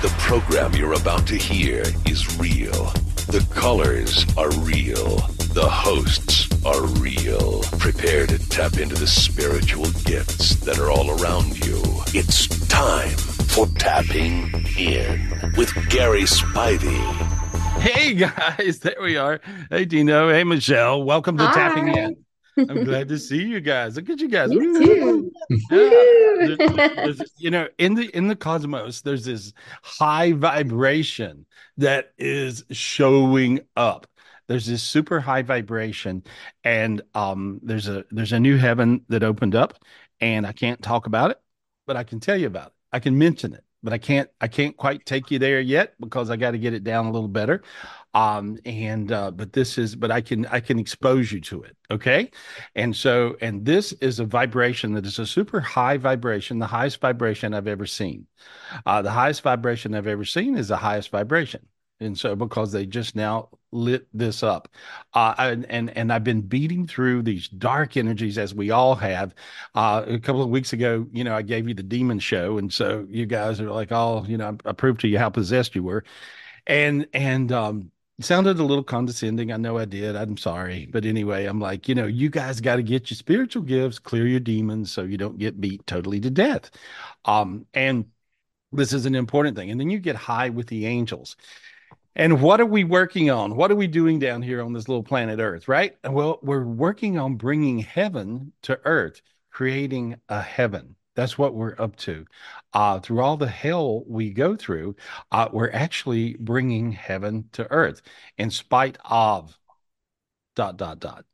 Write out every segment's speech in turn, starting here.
The program you're about to hear is real. The colors are real. The hosts are real. Prepare to tap into the spiritual gifts that are all around you. It's time for Tapping In with Gary Spivey. Hey guys, there we are. Hey Dino, hey Michelle, welcome to Hi. Tapping In. I'm glad to see you guys. Look at you guys. You too. Yeah. There's- there's- you know, in the in the cosmos, there's this high vibration that is showing up. There's this super high vibration, and um, there's a there's a new heaven that opened up, and I can't talk about it, but I can tell you about it. I can mention it, but I can't I can't quite take you there yet because I got to get it down a little better. Um, and uh, but this is but I can I can expose you to it. Okay. And so, and this is a vibration that is a super high vibration, the highest vibration I've ever seen. Uh, the highest vibration I've ever seen is the highest vibration. And so, because they just now lit this up, uh, and, and and I've been beating through these dark energies as we all have. Uh, a couple of weeks ago, you know, I gave you the demon show, and so you guys are like, "Oh, you know, I proved to you how possessed you were," and and um, sounded a little condescending. I know I did. I'm sorry. But anyway, I'm like, you know, you guys got to get your spiritual gifts, clear your demons so you don't get beat totally to death. Um, and this is an important thing. And then you get high with the angels. And what are we working on? What are we doing down here on this little planet Earth, right? Well, we're working on bringing heaven to earth, creating a heaven. That's what we're up to. Uh, through all the hell we go through, uh, we're actually bringing heaven to earth in spite of dot dot dot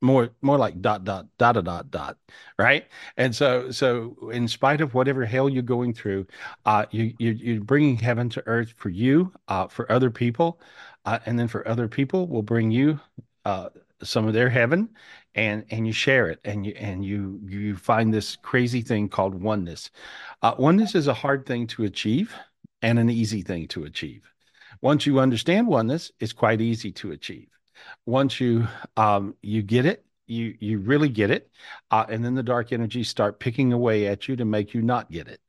more more like dot dot dot dot dot dot right? And so so in spite of whatever hell you're going through uh you, you you're bringing heaven to earth for you uh for other people uh, and then for other people will bring you uh some of their heaven and and you share it and you and you you find this crazy thing called oneness. Uh oneness is a hard thing to achieve and an easy thing to achieve. Once you understand oneness it's quite easy to achieve once you um you get it you you really get it uh, and then the dark energies start picking away at you to make you not get it.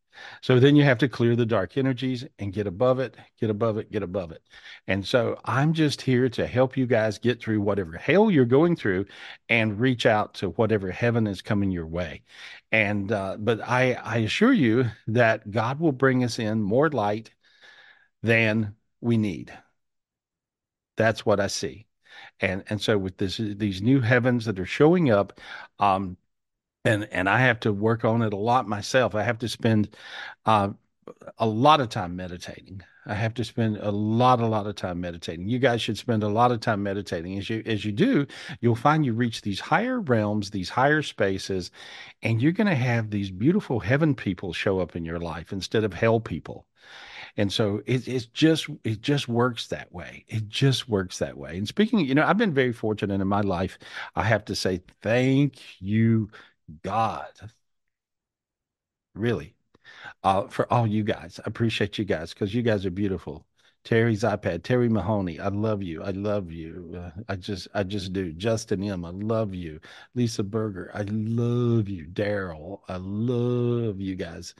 So then you have to clear the dark energies and get above it get above it get above it. And so i'm just here to help you guys get through whatever hell you're going through and reach out to whatever heaven is coming your way. And uh, but i i assure you that god will bring us in more light than we need. That's what i see and and so with this these new heavens that are showing up um and and I have to work on it a lot myself. I have to spend uh, a lot of time meditating. I have to spend a lot, a lot of time meditating. You guys should spend a lot of time meditating. As you as you do, you'll find you reach these higher realms, these higher spaces, and you're going to have these beautiful heaven people show up in your life instead of hell people and so it, it's just it just works that way. It just works that way. And speaking you know i've been very fortunate in my life i have to say thank you god. Really. Uh, for all you guys. I appreciate you guys because you guys are beautiful. Terry's ipad terry mahoney i love you. I love you. Uh, i just i just do. Justin m i love you. Lisa berger i love you. Daryl i love you guys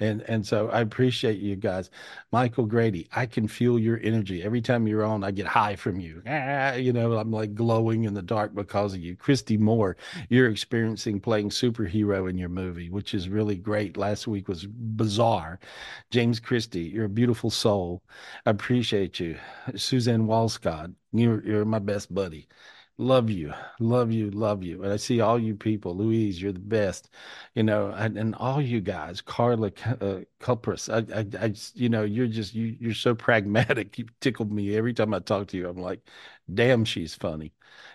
and and so I appreciate you guys. Michael Grady, I can feel your energy. Every time you're on, I get high from you. Ah, you know, I'm like glowing in the dark because of you. Christy Moore, you're experiencing playing superhero in your movie, which is really great. Last week was bizarre. James Christie, you're a beautiful soul. I appreciate you. Suzanne Walscott, you're you're my best buddy. Love you, love you, love you. And I see all you people. Louise, you're the best. You know, and, and all you guys, Carla uh, Culpris. I, I, I, you know, you're just you, you're so pragmatic. You tickled me every time I talk to you. I'm like, damn, she's funny.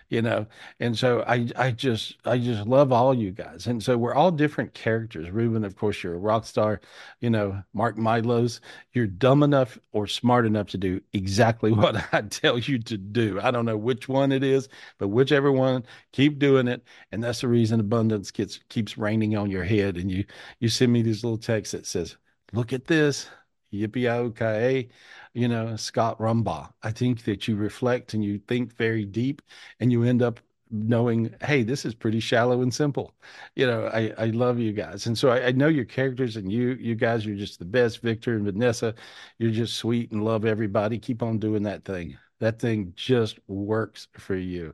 You know, and so I, I just, I just love all you guys. And so we're all different characters. Ruben, of course, you're a rock star. You know, Mark Milos, you're dumb enough or smart enough to do exactly what I tell you to do. I don't know which one it is, but whichever one, keep doing it. And that's the reason abundance gets keeps raining on your head. And you you send me these little texts that says, "Look at this." Yippee you know, Scott Rumbaugh. I think that you reflect and you think very deep and you end up knowing, hey, this is pretty shallow and simple. You know, I, I love you guys. And so I, I know your characters and you, you guys are just the best. Victor and Vanessa, you're just sweet and love everybody. Keep on doing that thing. That thing just works for you.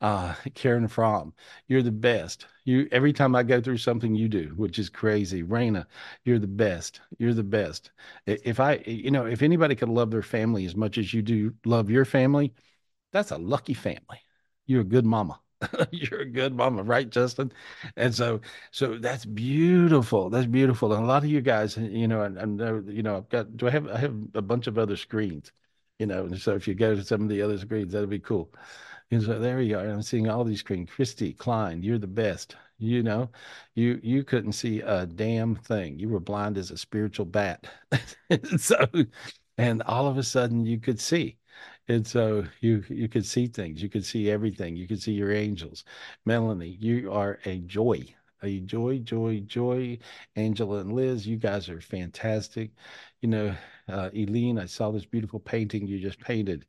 Uh, Karen Fromm, you're the best. You every time I go through something you do, which is crazy. Raina, you're the best. You're the best. If I, you know, if anybody could love their family as much as you do love your family, that's a lucky family. You're a good mama. You're a good mama, right, Justin? And so, so that's beautiful. That's beautiful. And a lot of you guys, you know, and, and you know, I've got. Do I have? I have a bunch of other screens, you know. And so, if you go to some of the other screens, that'd be cool. And so there you are. I'm seeing all these screens. Christy Klein, you're the best. You know, you you couldn't see a damn thing. You were blind as a spiritual bat. so, and all of a sudden, you could see and so you you could see things you could see everything you could see your angels melanie you are a joy a joy joy joy angela and liz you guys are fantastic you know uh eileen i saw this beautiful painting you just painted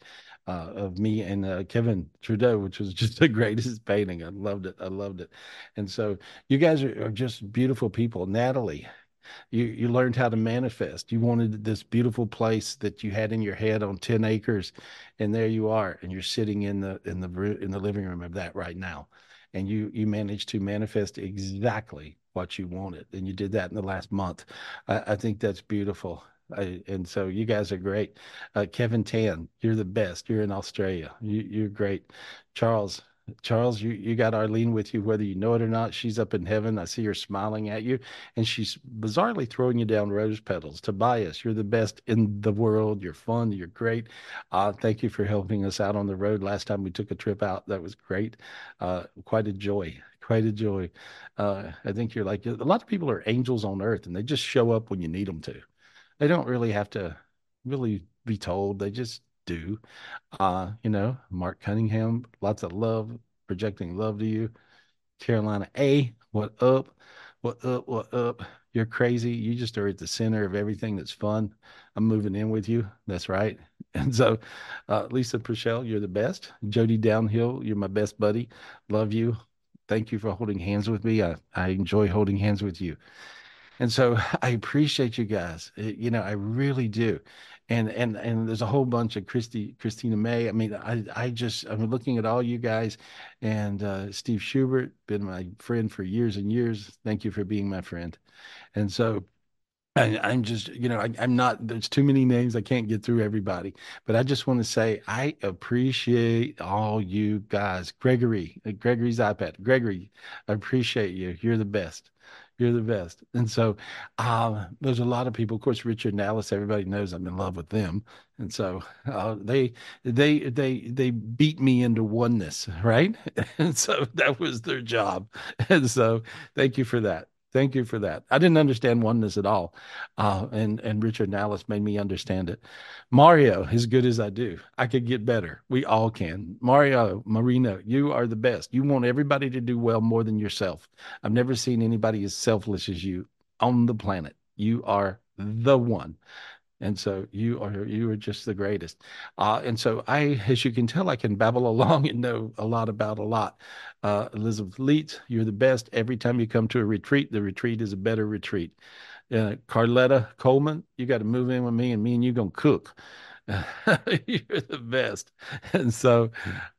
uh, of me and uh, Kevin Trudeau, which was just the greatest painting. I loved it. I loved it. And so you guys are, are just beautiful people. Natalie, you you learned how to manifest. You wanted this beautiful place that you had in your head on 10 acres and there you are and you're sitting in the in the in the living room of that right now. And you you managed to manifest exactly what you wanted. And you did that in the last month. I, I think that's beautiful. I, and so you guys are great. Uh, Kevin Tan, you're the best. You're in Australia. You, you're great. Charles, Charles, you, you got Arlene with you, whether you know it or not. She's up in heaven. I see her smiling at you, and she's bizarrely throwing you down rose petals. Tobias, you're the best in the world. You're fun. You're great. Uh, thank you for helping us out on the road. Last time we took a trip out, that was great. Uh, quite a joy. Quite a joy. Uh, I think you're like a lot of people are angels on earth, and they just show up when you need them to. They don't really have to really be told. They just do. Uh, you know, Mark Cunningham, lots of love, projecting love to you. Carolina A, what up? What up? What up? You're crazy. You just are at the center of everything that's fun. I'm moving in with you. That's right. And so, uh, Lisa Purcell, you're the best. Jody Downhill, you're my best buddy. Love you. Thank you for holding hands with me. I, I enjoy holding hands with you. And so I appreciate you guys. You know, I really do and and and there's a whole bunch of Christy Christina May. I mean, I I just I'm looking at all you guys, and uh, Steve Schubert, been my friend for years and years. Thank you for being my friend, and so. I, am just, you know, I, am not, there's too many names. I can't get through everybody, but I just want to say I appreciate all you guys. Gregory, uh, Gregory's iPad. Gregory, I appreciate you. You're the best. You're the best. And so uh, there's a lot of people. Of course, Richard and Alice. Everybody knows I'm in love with them, and so uh, they they they they beat me into oneness, right? And so that was their job. And so thank you for that. Thank you for that. I didn't understand oneness at all, uh, and and Richard and Alice made me understand it. Mario, as good as I do, I could get better. We all can. Mario Marino, you are the best. You want everybody to do well more than yourself. I've never seen anybody as selfless as you on the planet. You are the one and so you are you are just the greatest. Uh, and so i as you can tell i can babble along and know a lot about a lot. Uh, elizabeth leets you're the best. Every time you come to a retreat the retreat is a better retreat. Uh, carletta coleman you got to move in with me and me and you gonna cook You're the best. And so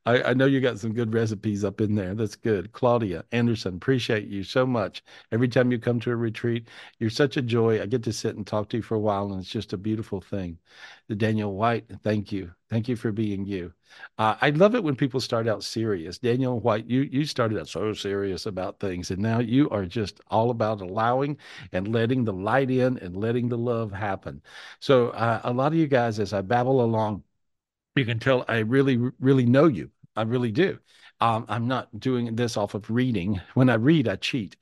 I, I, know you got some good recipes up in there. That's good. Claudia Anderson, appreciate you so much. Every time you come to a retreat, you're such a joy. I get to sit and talk to you for a while, and it's just a beautiful thing. The Daniel White, thank you. Thank you for being you. Uh, I love it when people start out serious. Daniel White, you you started out so serious about things, and now you are just all about allowing and letting the light in and letting the love happen. So uh, a lot of you guys, as I babble along, you can tell I really really know you. I really do. Um, I'm not doing this off of reading. When I read, I cheat.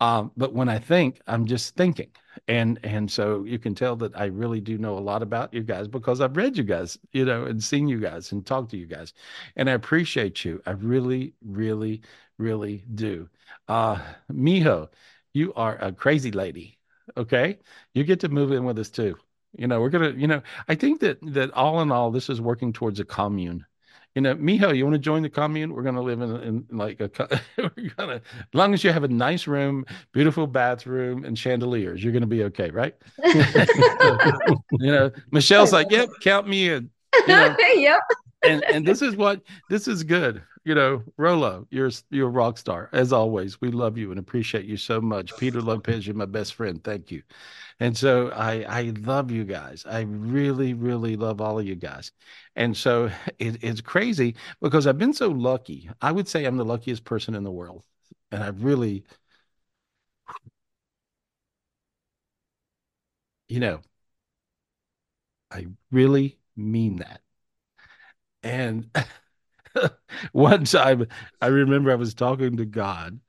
Um, but when I think, I'm just thinking. And and so you can tell that I really do know a lot about you guys because I've read you guys, you know, and seen you guys and talked to you guys. And I appreciate you. I really, really, really do. Uh Miho, you are a crazy lady. Okay. You get to move in with us too. You know, we're gonna, you know, I think that that all in all, this is working towards a commune you know, Mijo, you want to join the commune? We're going to live in, in like a, we're gonna, as long as you have a nice room, beautiful bathroom, and chandeliers, you're going to be okay, right? you know, Michelle's like, yep, count me in. You know? yep. And and this is what this is good. You know, Rolo, you're you're a rock star as always. We love you and appreciate you so much. Peter Lopez, you're my best friend. Thank you. And so I I love you guys. I really really love all of you guys. And so it, it's crazy because I've been so lucky. I would say I'm the luckiest person in the world, and I've really, you know, I really mean that. And one time I remember I was talking to God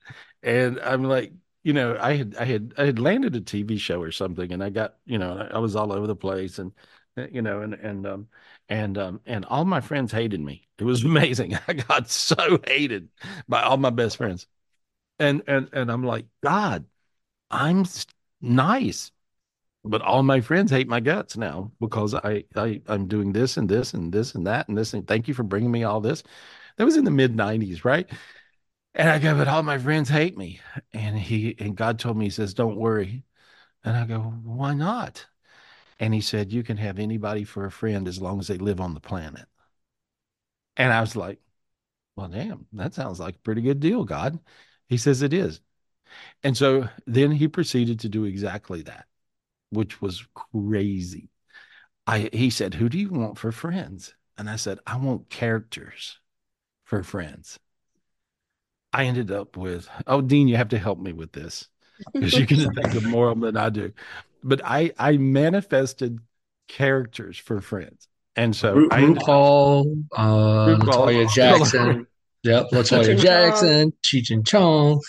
and I'm like, you know, I had I had I had landed a TV show or something and I got, you know, I was all over the place and you know and and um and um and all my friends hated me. It was amazing. I got so hated by all my best friends. And and and I'm like, God, I'm nice but all my friends hate my guts now because I, I I'm doing this and this and this and that and this and thank you for bringing me all this. That was in the mid '90s, right? And I go, but all my friends hate me. And he and God told me, He says, "Don't worry." And I go, "Why not?" And He said, "You can have anybody for a friend as long as they live on the planet." And I was like, "Well, damn, that sounds like a pretty good deal, God." He says it is. And so then he proceeded to do exactly that which was crazy. I he said, "Who do you want for friends?" And I said, "I want characters for friends." I ended up with, oh, Dean, you have to help me with this because you can think of more of them than I do. But I I manifested characters for friends, and so Ru- I RuPaul, uh, Latoya Jackson, yep, Latoya Jackson, Cheech and Chong,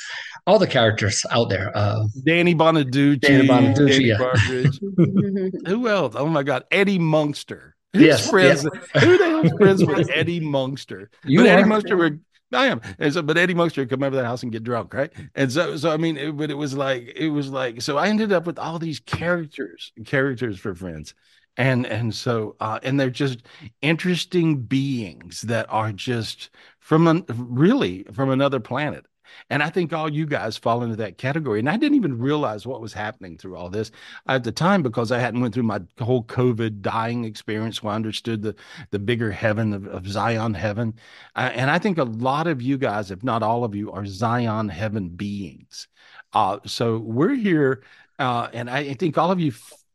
all the characters out there. Uh, Danny Bonaduce, Danny Bonaduce, Danny yeah. Partridge. Who else? Oh my God, Eddie Munster. Who's Yes, friends? Who the hell's friends with Eddie Munster? You but Eddie are. Munster would. I am, and so, but Eddie Munster would come over the house and get drunk, right? And so, so I mean, it, but it was like, it was like, so I ended up with all these characters, characters for friends, and and so, uh, and they're just interesting beings that are just from an, really from another planet. And I think all you guys fall into that category. And I didn't even realize what was happening through all this at the time because I hadn't went through my whole COVID dying experience where I understood the the bigger heaven of, of Zion heaven. Uh, and I think a lot of you guys, if not all of you, are Zion heaven beings. Uh, so we're here, uh, and I, I think all of you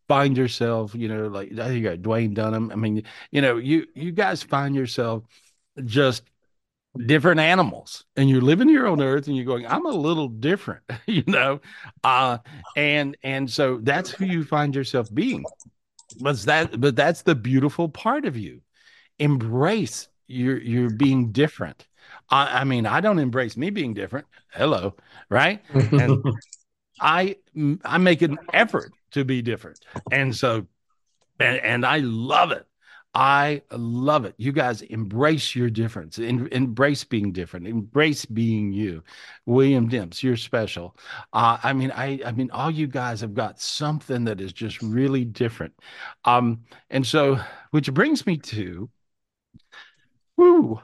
find yourself, you know, like I think you got Dwayne Dunham. I mean, you know, you you guys find yourself just different animals. And you're living here on earth and you're going i'm a little different you know? Uh and and so that's who you find yourself being. But that but that's the beautiful part of you. Embrace your your being different. I, I mean i don't embrace me being different. Hello right? And i i make an effort to be different. And so and, and i love it I love it. You guys embrace your difference, em- embrace being different, embrace being you. William Dimps, you're special. Uh, I mean, I, I mean, all you guys have got something that is just really different. Um, and so, which brings me to, woo,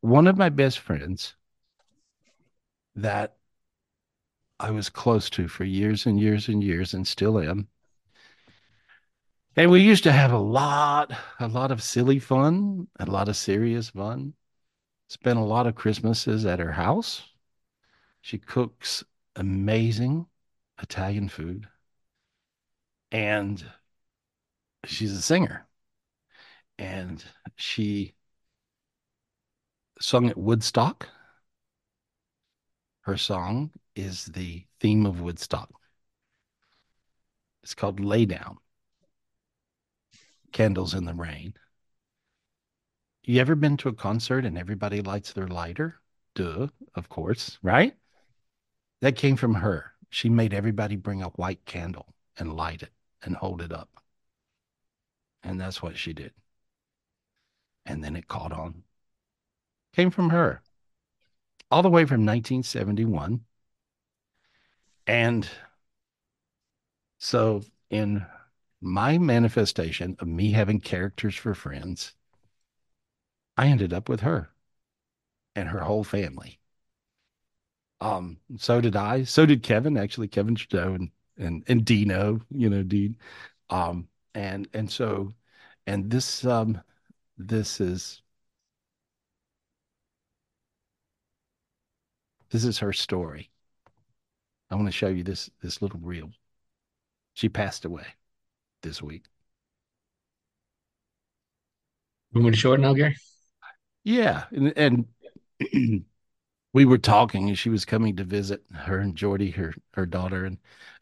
one of my best friends that I was close to for years and years and years and still am. And we used to have a lot, a lot of silly fun, a lot of serious fun. Spent a lot of Christmases at her house. She cooks amazing Italian food. And she's a singer. And she sung at Woodstock. Her song is the theme of Woodstock. It's called Lay Down. Candles in the Rain. You ever been to a concert and everybody lights their lighter? Duh, of course, right? That came from her. She made everybody bring a white candle and light it and hold it up. And that's what she did. And then it caught on. Came from her. all the way from 1971. And so, in my manifestation of me having characters for friends, I ended up with her and her whole family. Um, so did I. So did Kevin. Actually, Kevin Stowe and and and Dino. You know, Dean. Um, and and so, and this um, this is this is her story. I want to show you this this little reel. She passed away this week. You want to show it now, Gary? Yeah, and, and we were talking, and she was coming to visit her and Jordy, her her daughter, and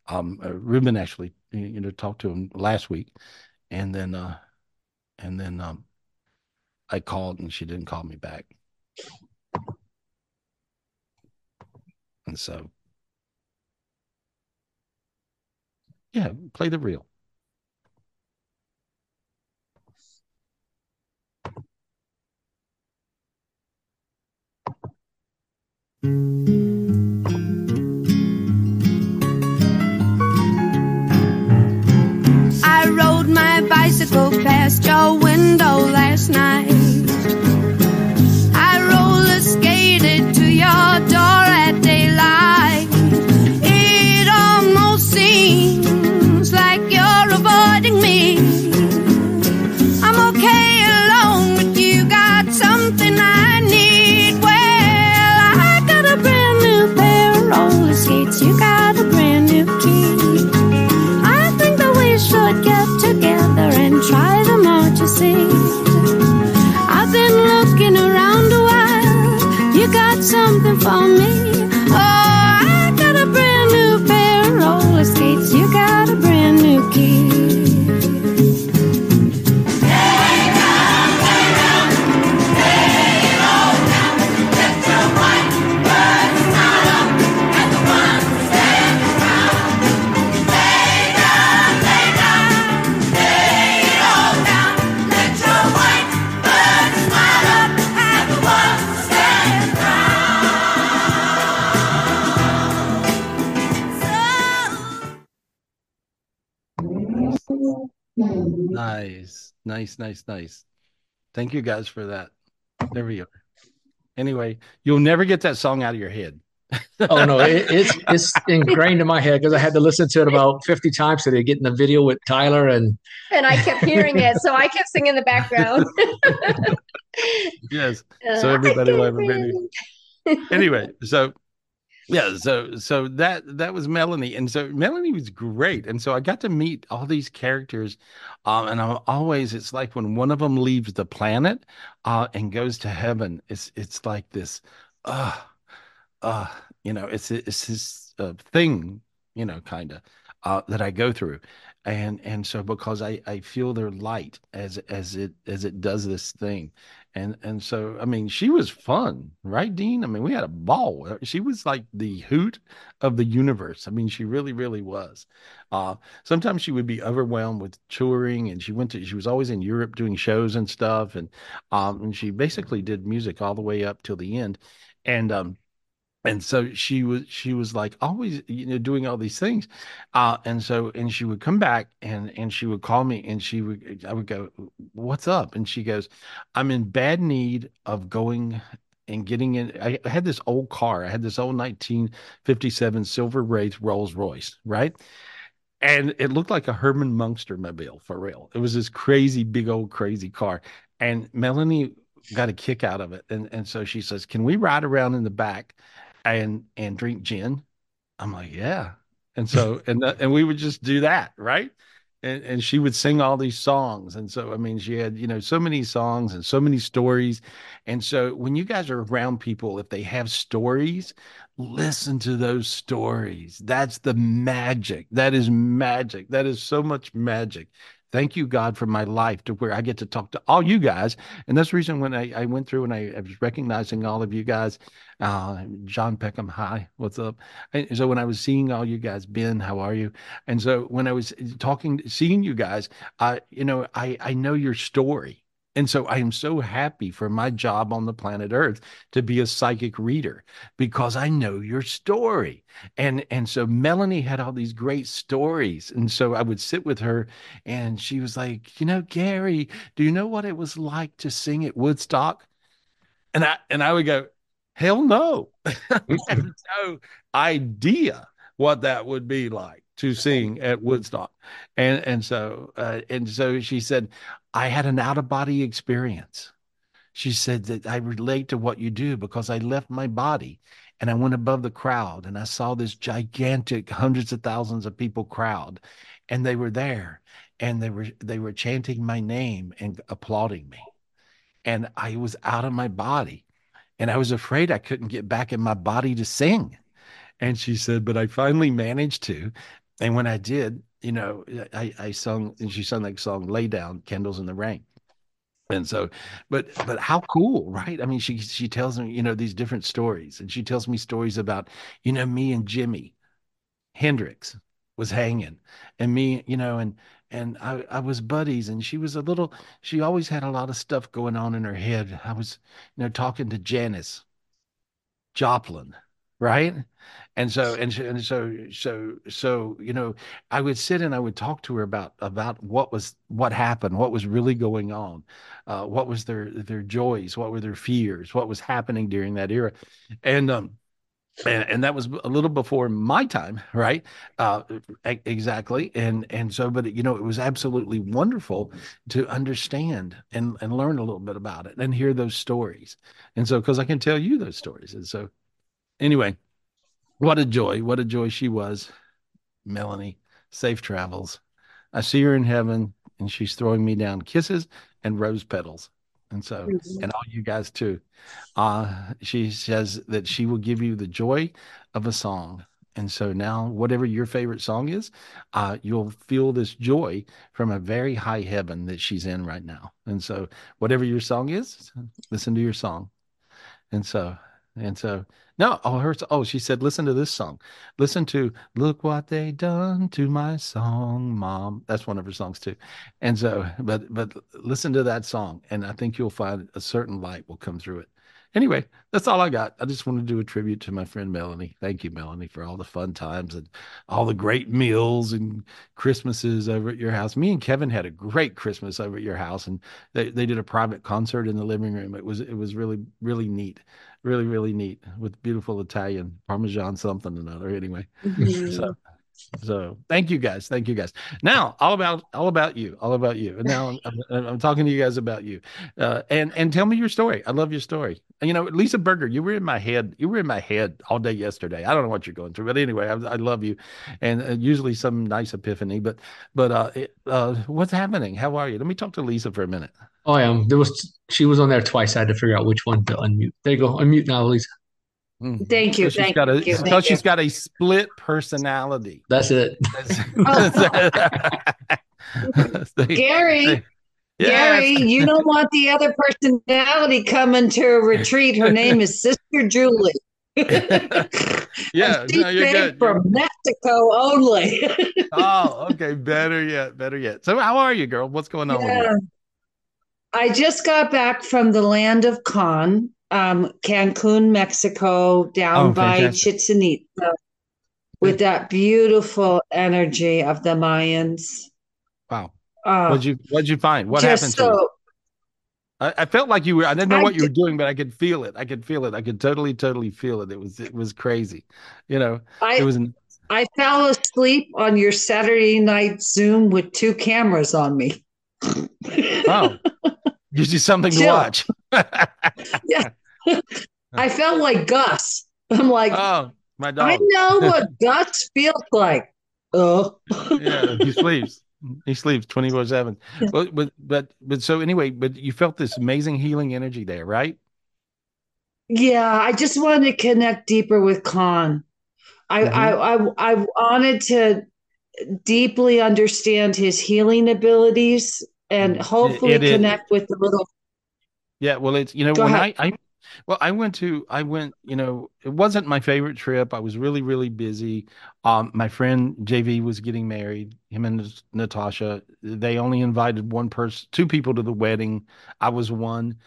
um, uh, Ruben actually, you know, talked to him last week, and then uh, and then um, I called, and she didn't call me back, and so yeah, play the reel. I rode my bicycle for me. Nice, nice, nice, nice. Thank you guys for that. There we are. Anyway, you'll never get that song out of your head. oh no, it, it's it's ingrained in my head because I had to listen to it about fifty times today, getting the video with Tyler and and I kept hearing it, so I kept singing in the background. yes. So Uh, everybody I will have a video. Anyway, so yeah, so so that that was Melanie, and so Melanie was great, and so I got to meet all these characters, um, and I'm always it's like when one of them leaves the planet, uh, and goes to heaven, it's it's like this, uh, uh, you know, it's it's this uh, thing, you know, kind of, uh, that I go through, and and so because I I feel their light as as it as it does this thing, and and so I mean she was fun, right, Dean? I mean we had a ball. She was like the hoot of the universe. I mean she really really was. Uh, sometimes she would be overwhelmed with touring, and she went to she was always in Europe doing shows and stuff, and um and she basically did music all the way up till the end, and um and so she was she was like always you know doing all these things. Uh and so and she would come back and and she would call me and she would i would go what's up? And she goes i'm in bad need of going and getting in. I had this old car. I had this old 1957 silver wraith rolls royce right? And it looked like a herman munster mobile for real. It was this crazy big old crazy car. And melanie got a kick out of it. And and so she says can we ride around in the back and and drink gin. I'm like, yeah. And so and and we would just do that, right? And and she would sing all these songs. And so I mean, she had, you know, so many songs and so many stories. And so when you guys are around people if they have stories, listen to those stories. That's the magic. That is magic. That is so much magic. Thank you, God, for my life to where I get to talk to all you guys. And that's the reason when I, I went through and I, I was recognizing all of you guys, uh, John Peckham, hi, what's up? And so when I was seeing all you guys, Ben, how are you? And so when I was talking, seeing you guys, uh, you know, I, I know your story And so I am so happy for my job on the planet Earth to be a psychic reader because I know your story. And and so Melanie had all these great stories. And so I would sit with her and she was like, "You know, Gary, do you know what it was like to sing at Woodstock?" And I and I would go, "Hell no." No idea what that would be like to sing at Woodstock. And and so uh, and so she said, I had an out of body experience. She said that I relate to what you do because I left my body and I went above the crowd and I saw this gigantic hundreds of thousands of people crowd and they were there and they were they were chanting my name and applauding me. And I was out of my body and I was afraid I couldn't get back in my body to sing. And she said, but I finally managed to. And when I did, you know, I, I sung and she sung that song, Lay Down, Candles in the Rain. And so, but but how cool, right? I mean, she she tells me, you know, these different stories, and she tells me stories about, you know, me and Jimi Hendrix was hanging, and me, you know, and and I I was buddies, and she was a little, she always had a lot of stuff going on in her head. I was, you know, talking to Janis Joplin, right? and so and so, and so so so you know i would sit and i would talk to her about about what was what happened what was really going on uh, what was their their joys what were their fears what was happening during that era. And um and, and that was a little before my time right? Uh exactly. And and so but you know it was absolutely wonderful to understand and and learn a little bit about it and hear those stories. And so because i can tell you those stories. And so anyway what a joy. What a joy she was. Melanie, safe travels. I see her in heaven and she's throwing me down kisses and rose petals. And so, mm-hmm. and all you guys too. Uh, she says that she will give you the joy of a song. And so now, whatever your favorite song is, uh, you'll feel this joy from a very high heaven that she's in right now. And so, whatever your song is, listen to your song. And so, and so, no, oh, her, oh, she said, listen to this song. Listen to Look What They Done to My Song, Mom. That's one of her songs too. And so, but, but listen to that song, and I think you'll find a certain light will come through it. Anyway, that's all I got. I just want to do a tribute to my friend Melanie. Thank you, Melanie, for all the fun times and all the great meals and Christmases over at your house. Me and Kevin had a great Christmas over at your house, and they, they did a private concert in the living room. It was it was really really neat really really neat with beautiful Italian Parmesan something or another. Anyway, mm-hmm. so so thank you guys, thank you guys. Now all about all about you, all about you. And now I'm, I'm, I'm talking to you guys about you, uh, and and tell me your story. I love your story. And, you know, Lisa Berger, you were in my head. You were in my head all day yesterday. I don't know what you're going through, but anyway, I, I love you, and uh, usually some nice epiphany. But but uh, it, uh, what's happening? How are you? Let me talk to Lisa for a minute. Oh, I am. There was she was on there twice. I had to figure out which one to unmute. There you go. Unmute now, Lisa. Mm-hmm. Thank you. So thank got a, you. So she's got a split personality. That's it. Gary. Yes. Gary, you don't want the other personality coming to a retreat. Her name is Sister Julie. yeah, no, you're good. From Mexico only. oh, okay. Better yet. Better yet. So, how are you, girl? What's going on? Yeah. I just got back from the land of Con, um, Cancun, Mexico, down oh, by Chichen Itza, with that beautiful energy of the Mayans. Wow. Uh, what'd you What'd you find? What happened so, to you? I, I, felt like you were. I didn't know I what you were doing, but I could feel it. I could feel it. I could totally, totally feel it. It was it was crazy. You know, I, it was. I fell asleep on your Saturday night Zoom with two cameras on me. oh, gives you something to watch. yeah. I felt like Gus. I'm like, oh, my dog. I know what Gus feels like. Oh, yeah, he sleeps. He sleeps 24 7. But, but, but, but so anyway, but you felt this amazing healing energy there, right? Yeah, I just wanted to connect deeper with Khan. I, mm-hmm. I, I, I wanted to deeply understand his healing abilities and hopefully it, it connect with the little yeah well it's you know Go when ahead. i i Well, I went to I went, you know, it wasn't my favorite trip. I was really really busy. Um my friend JV was getting married. Him and Natasha, they only invited one person, two people to the wedding. I was one.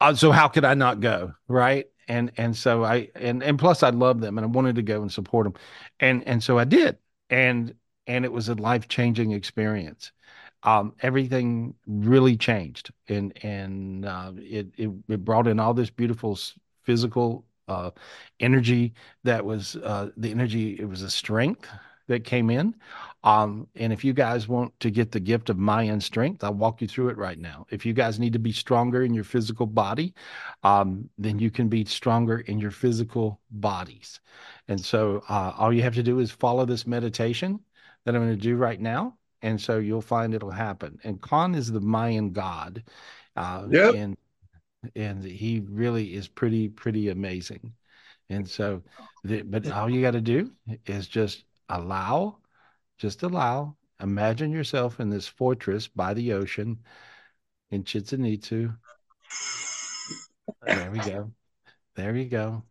Uh, so how could I not go, right? And and so I and and plus I love them and I wanted to go and support them. And and so I did. And and it was a life-changing experience um, everything really changed, and and uh, it, it, it brought in all this beautiful physical uh, energy that was uh, the energy. It was a strength that came in. Um, and if you guys want to get the gift of Mayan strength, I'll walk you through it right now. If you guys need to be stronger in your physical body, um, then you can be stronger in your physical bodies. And so uh, all you have to do is follow this meditation that I'm going to do right now and so you'll find it'll happen. And Khan is the Mayan god, uh, yep. and and he really is pretty pretty amazing. And so, the, but all you got to do is just allow, just allow. Imagine yourself in this fortress by the ocean in Chichen Itza. There we go. There you go.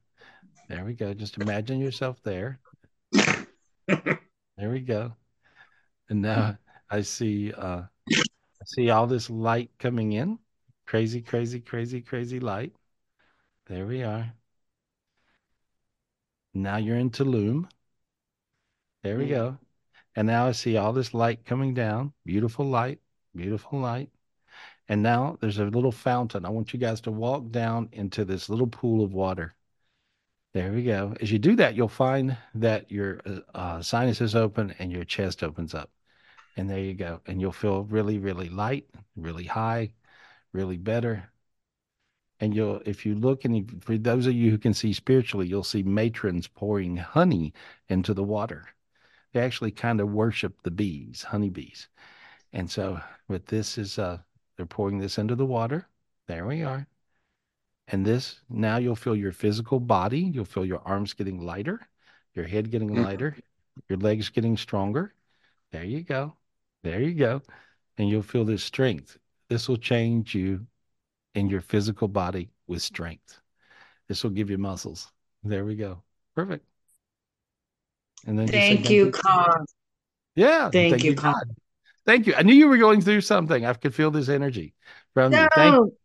There we go. Just imagine yourself there. There we go. And now I see uh I see all this light coming in. Crazy, crazy, crazy, crazy light. There we are. Now you're in Tulum. There we go. And now I see all this light coming down. Beautiful light, beautiful light. And now there's a little fountain. I want you guys to walk down into this little pool of water. There we go. As you do that, you'll find that your uh, uh sinuses open and your chest opens up. And there you go. And you'll feel really, really light, really high, really better. And you'll, if you look, and for those of you who can see spiritually, you'll see matrons pouring honey into the water. They actually kind of worship the bees, honeybees. And so, with this is, uh, they're pouring this into the water. There we are. And this, now you'll feel your physical body. You'll feel your arms getting lighter, your head getting mm. lighter, your legs getting stronger. There you go. There you go. And you'll feel this strength. This will change you in your physical body with strength. This will give you muscles. There we go. Perfect. And then thank you, Con. Yeah. Thank, thank you, Con. Thank you. I knew you were going through something. I could feel this energy from no. you.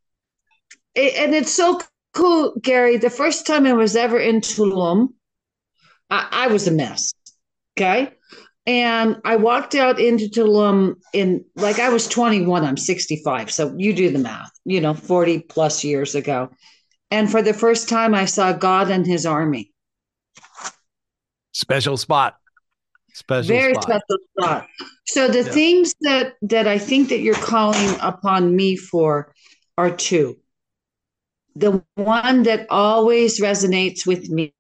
It, and it's so cool, Gary. The first time I was ever in Tulum, I, I was a mess. Okay. And I walked out into Tulum in like I was 21, I'm 65. So you do the math, you know, 40 plus years ago. And for the first time, I saw God and his army. Special spot. Special Very spot. special spot. So the yeah. things that that I think that you're calling upon me for are two. The one that always resonates with me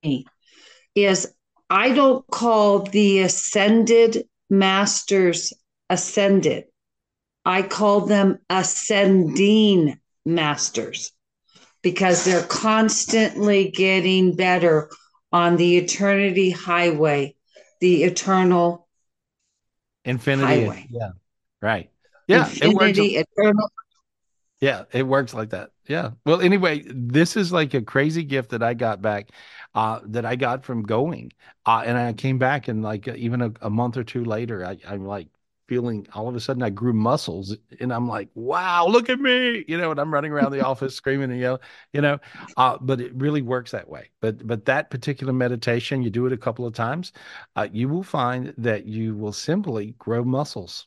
is I don't call the ascended masters ascended. I call them ascending masters because they're constantly getting better on the eternity highway, the eternal infinity. Highway. Yeah. Right. Yeah. Infinity, eternal. Yeah. It works like that. Yeah. Well, anyway, this is like a crazy gift that I got back uh, that I got from going. Uh, and I came back and like even a, a month or two later, I, I'm like feeling all of a sudden I grew muscles and I'm like, wow, look at me, you know, and I'm running around the office screaming and yelling, you know, uh, but it really works that way. But, but that particular meditation, you do it a couple of times, uh, you will find that you will simply grow muscles.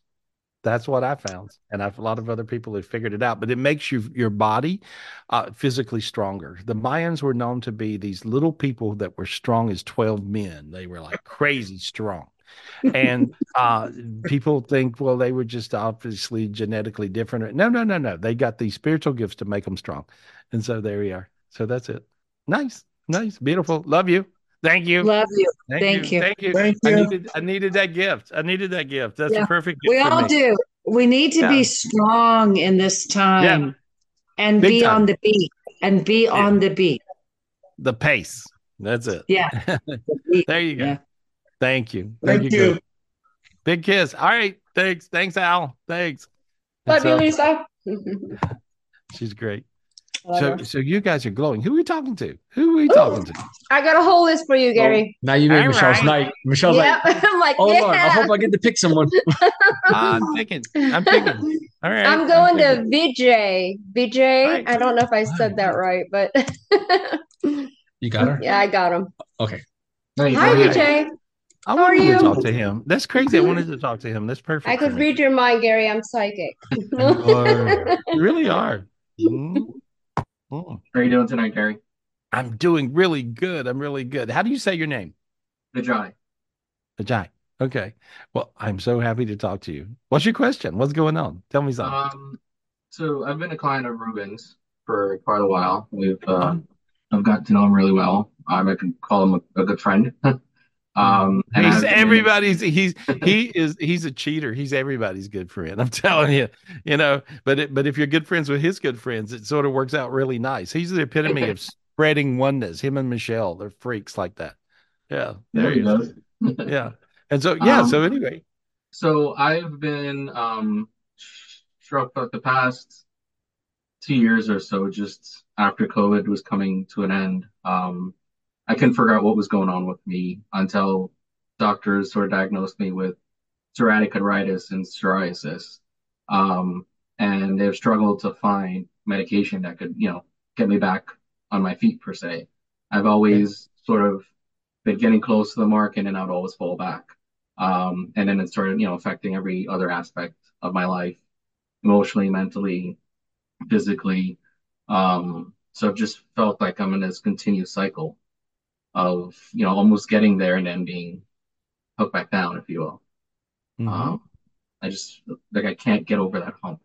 That's what I found, and I've, a lot of other people have figured it out. But it makes you your body uh, physically stronger. The Mayans were known to be these little people that were strong as twelve men. They were like crazy strong, and uh, people think, well, they were just obviously genetically different. No, no, no, no. They got these spiritual gifts to make them strong, and so there we are. So that's it. Nice, nice, beautiful. Love you. Thank you. Love you. Thank, Thank you. you. Thank you. Thank you. I needed, I needed that gift. I needed that gift. That's yeah. a perfect We all me. do. We need to yeah. be strong in this time yeah. and Big be time. on the beat and be on the beat. The pace. That's it. Yeah. there you go. Thank you. Thank, Thank you. you. Big kiss. All right. Thanks. Thanks, Al. Thanks. Love you, Lisa. she's great. So, so you guys are glowing. Who are we talking to? Who are we Ooh, talking to? I got a whole list for you, Gary. now you made All Michelle's right. night. Michelle's yep. like, I'm like, oh yeah. Lord, I hope I get to pick someone. I'm picking. I'm picking. All right. I'm going I'm to Vijay. Vijay. Right. I don't know if I said that right, but you got her. Yeah, I got him. Okay. Hi, Vijay. I How wanted to talk to him. That's crazy. I wanted to talk to him. That's perfect. I could read your mind, Gary. I'm psychic. you, are. you really are. Mm-hmm. Oh. How are you doing tonight, Gary? I'm doing really good. I'm really good. How do you say your name? Vijay. Vijay. Okay. Well, I'm so happy to talk to you. What's your question? What's going on? Tell me something. Um, so I've been a client of Ruben's for quite a while. We've uh, uh-huh. I've gotten to know him really well. Um, I can call him a, a good friend. Um, he's everybody's. He's he is he's a cheater. He's everybody's good friend. I'm telling you, you know. But it, but if you're good friends with his good friends, it sort of works out really nice. He's the epitome of spreading oneness. Him and Michelle, they're freaks like that. Yeah, there he is. yeah, and so yeah. Um, so anyway, so I've been um struck about the past two years or so, just after COVID was coming to an end. Um, I couldn't figure out what was going on with me until doctors sort of diagnosed me with psoriatic arthritis and psoriasis. Um, and they've struggled to find medication that could, you know, get me back on my feet per se. I've always sort of been getting close to the mark and then I'd always fall back. Um, and then it started, you know, affecting every other aspect of my life, emotionally, mentally, physically. Um, so I've just felt like I'm in this continuous cycle of you know almost getting there and then being hooked back down, if you will. Mm-hmm. Um, I just like I can't get over that hump.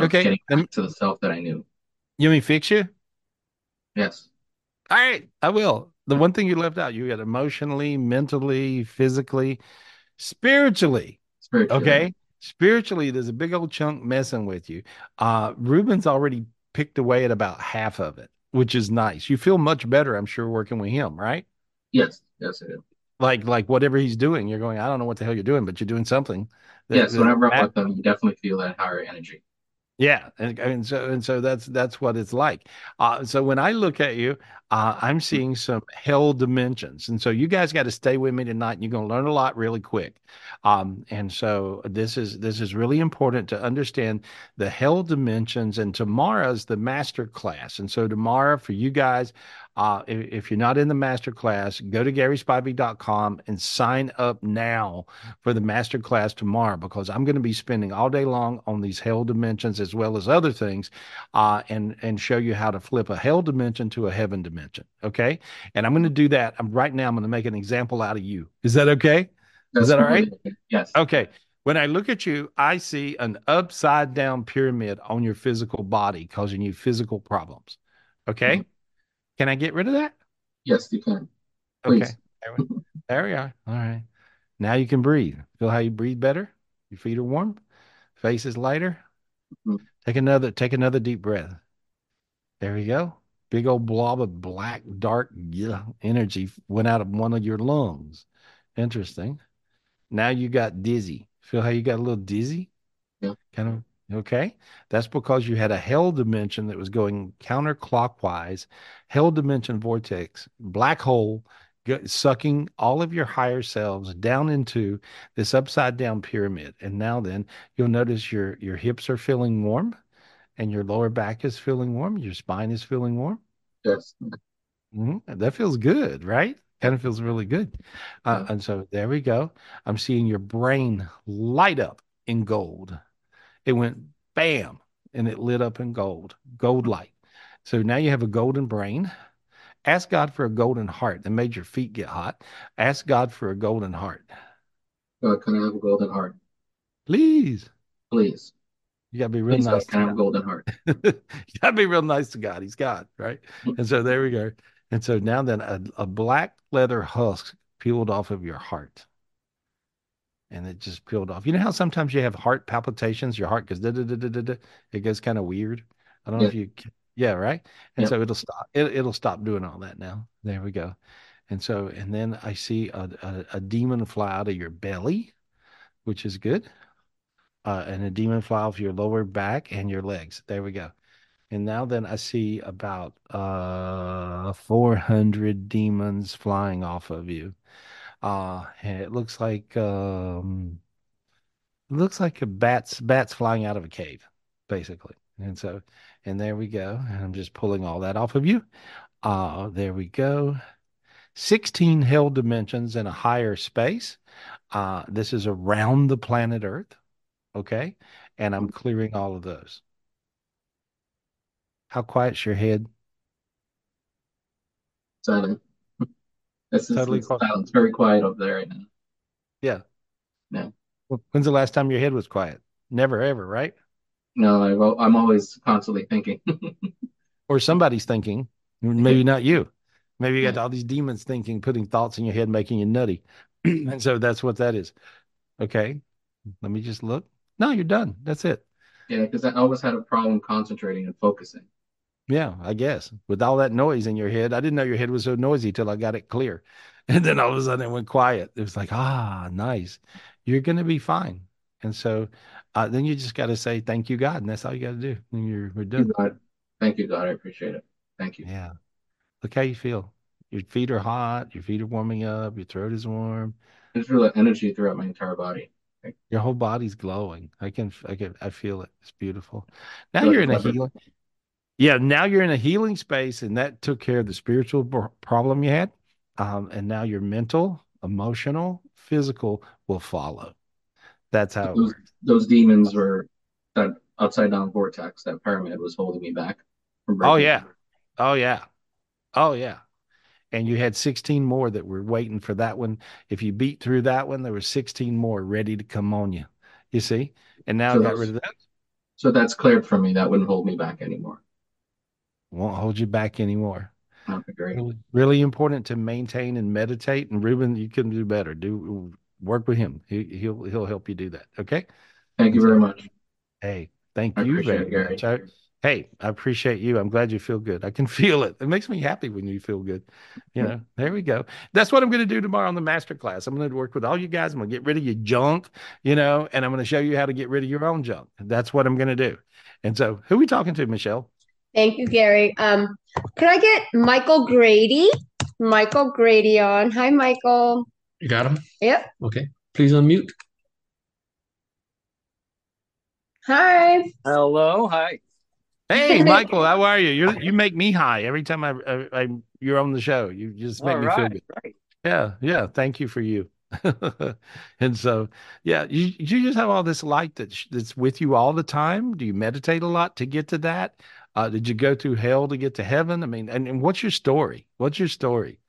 Okay, getting back to the self that I knew. You mean fix you? Yes. All right, I will. The one thing you left out, you got emotionally, mentally, physically, spiritually. Spiritually. Okay. Spiritually, there's a big old chunk messing with you. Uh, Ruben's already picked away at about half of it which is nice. You feel much better, I'm sure, working with him, right? Yes, yes, I do. Like, like whatever he's doing, you're going. I don't know what the hell you're doing, but you're doing something. That, yes, whenever I'm with them, you definitely feel that higher energy. Yeah, and, and so and so that's that's what it's like. Uh, so when I look at you, uh, I'm seeing some hell dimensions, and so you guys got to stay with me tonight. And you're going to learn a lot really quick. Um, and so this is this is really important to understand the hell dimensions. And tomorrow's the master class, and so tomorrow for you guys, uh, if, if, you're not in the master class, go to GarySpivey.com and sign up now for the master class tomorrow because I'm going to be spending all day long on these hell dimensions as well as other things, uh, and and show you how to flip a hell dimension to a heaven dimension. Okay, and I'm going to do that. I'm right now. I'm going to make an example out of you. Is that okay? That's Is that all right? Yes. Okay. When I look at you, I see an upside down pyramid on your physical body causing you physical problems. Okay. Mm-hmm. Can I get rid of that? Yes, you can. Please. Okay. There we, there we are. All right. Now you can breathe. Feel how you breathe better? Your feet are warm. Face is lighter. Mm-hmm. Take another take another deep breath. There we go. Big old blob of black, dark yeah, energy went out of one of your lungs. Interesting. Now you got dizzy. Feel how you got a little dizzy? Yeah. Kind of Okay. That's because you had a hell dimension that was going counterclockwise, hell dimension vortex, black hole, sucking all of your higher selves down into this upside down pyramid. And now then you'll notice your, your hips are feeling warm and your lower back is feeling warm. Your spine is feeling warm. Yes. Mm-hmm. That feels good, right? Kind of feels really good. Uh, and so there we go. I'm seeing your brain light up in gold it went bam and it lit up in gold, gold light. So now you have a golden brain. Ask God for a golden heart that made your feet get hot. Ask God for a golden heart. God, can I have a golden heart? Please. Please. You gotta be real Please, nice. God, can I have a golden heart? you gotta be real nice to God. He's God, right? and so there we go. And so now then a, a black leather husk peeled off of your heart and it just peeled off. You know how sometimes you have heart palpitations, your heart goes da da da da da. da. It goes kind of weird. I don't know if you, yeah, right. And so it'll stop. It, it'll stop doing all that now. There we go. And so, and then I see a, a, a demon fly out of your belly, which is good. Uh, and a demon fly off your lower back and your legs. There we go. And now then I see about uh 400 demons flying off of you. Uh it looks like um it looks like a bats bats flying out of a cave, basically. And so and there we go. And I'm just pulling all that off of you. Uh there we go. 16 hell dimensions in a higher space. Uh this is around the planet Earth. Okay. And I'm clearing all of those. How quiet's your head? Silent. Is totally quiet. It's very quiet up there right now. Yeah. Yeah. When's the last time your head was quiet? Never, ever, right? No, I'm always constantly thinking. or somebody's thinking. Maybe not you. Maybe you got all these demons thinking, putting thoughts in your head, making you nutty. and so that's what that is. Okay. Let me just look. No, you're done. That's it. Yeah, because I always had a problem concentrating and focusing. Yeah, I guess with all that noise in your head, I didn't know your head was so noisy till I got it clear, and then all of a sudden it went quiet. It was like, ah, nice, you're gonna be fine. And so, uh, then you just got to say thank you, God, and that's all you got to do. And you're we're done. Thank you, God. Thank you, God. I appreciate it. Thank you. Yeah. Look how you feel. Your feet are hot. Your feet are warming up. Your throat is warm. There's real energy throughout my entire body. Your whole body's glowing. I can, I can, I feel it. It's beautiful. Now you're in a healing. Yeah, now you're in a healing space, and that took care of the spiritual problem you had. Um, and now your mental, emotional, physical will follow. That's how those, those, demons were that upside down vortex. That pyramid was holding me back. oh yeah, oh yeah, oh yeah. And you had 16 more that were waiting for that one. If you beat through that one, there were 16 more ready to come on you. You see, and now so I got rid of that. So that's cleared for me. That wouldn't hold me back anymore won't hold you back anymore. Really, really important to maintain and meditate. And Ruben, you can do better. Do work with him. He, he'll he'll help you do that. Okay. Thank you very much. Hey, thank I you very it, much. I, hey, I appreciate you. I'm glad you feel good. I can feel it. It makes me happy when you feel good. You know, there we go. That's what I'm going to do tomorrow on the master class. I'm going to work with all you guys. I'm going to get rid of your junk, you know, and I'm going to show you how to get rid of your own junk. That's what I'm going to do. And so, who are we talking to, Michelle? Thank you, Gary. Um, can I get Michael Grady? Michael Grady on. Hi, Michael. You got him? Yep. Okay. Please unmute. Hi. Hello. Hi. Hey, Michael. How are you? You you make me high every time I, I, I you're on the show. You just make All me right, feel good. Right. Yeah. Yeah. Thank you for you. and so, yeah, you you just have all this light that that's with you all the time. Do you meditate a lot to get to that? Uh, did you go through hell to get to heaven? I mean, and, and what's your story? What's your story?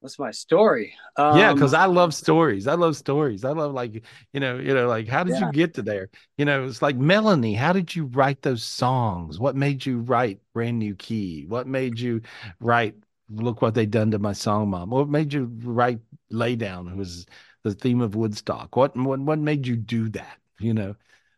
What's my story? Um, yeah, because I love stories. I love stories. I love like you know, you know, like how did yeah. you get to there? You know, it's like Melanie. How did you write those songs? What made you write Brand New Key? What made you write Look What They Done to My Song Mom? What made you write Lay Down? Who was the theme of Woodstock? What what what made you do that? You know,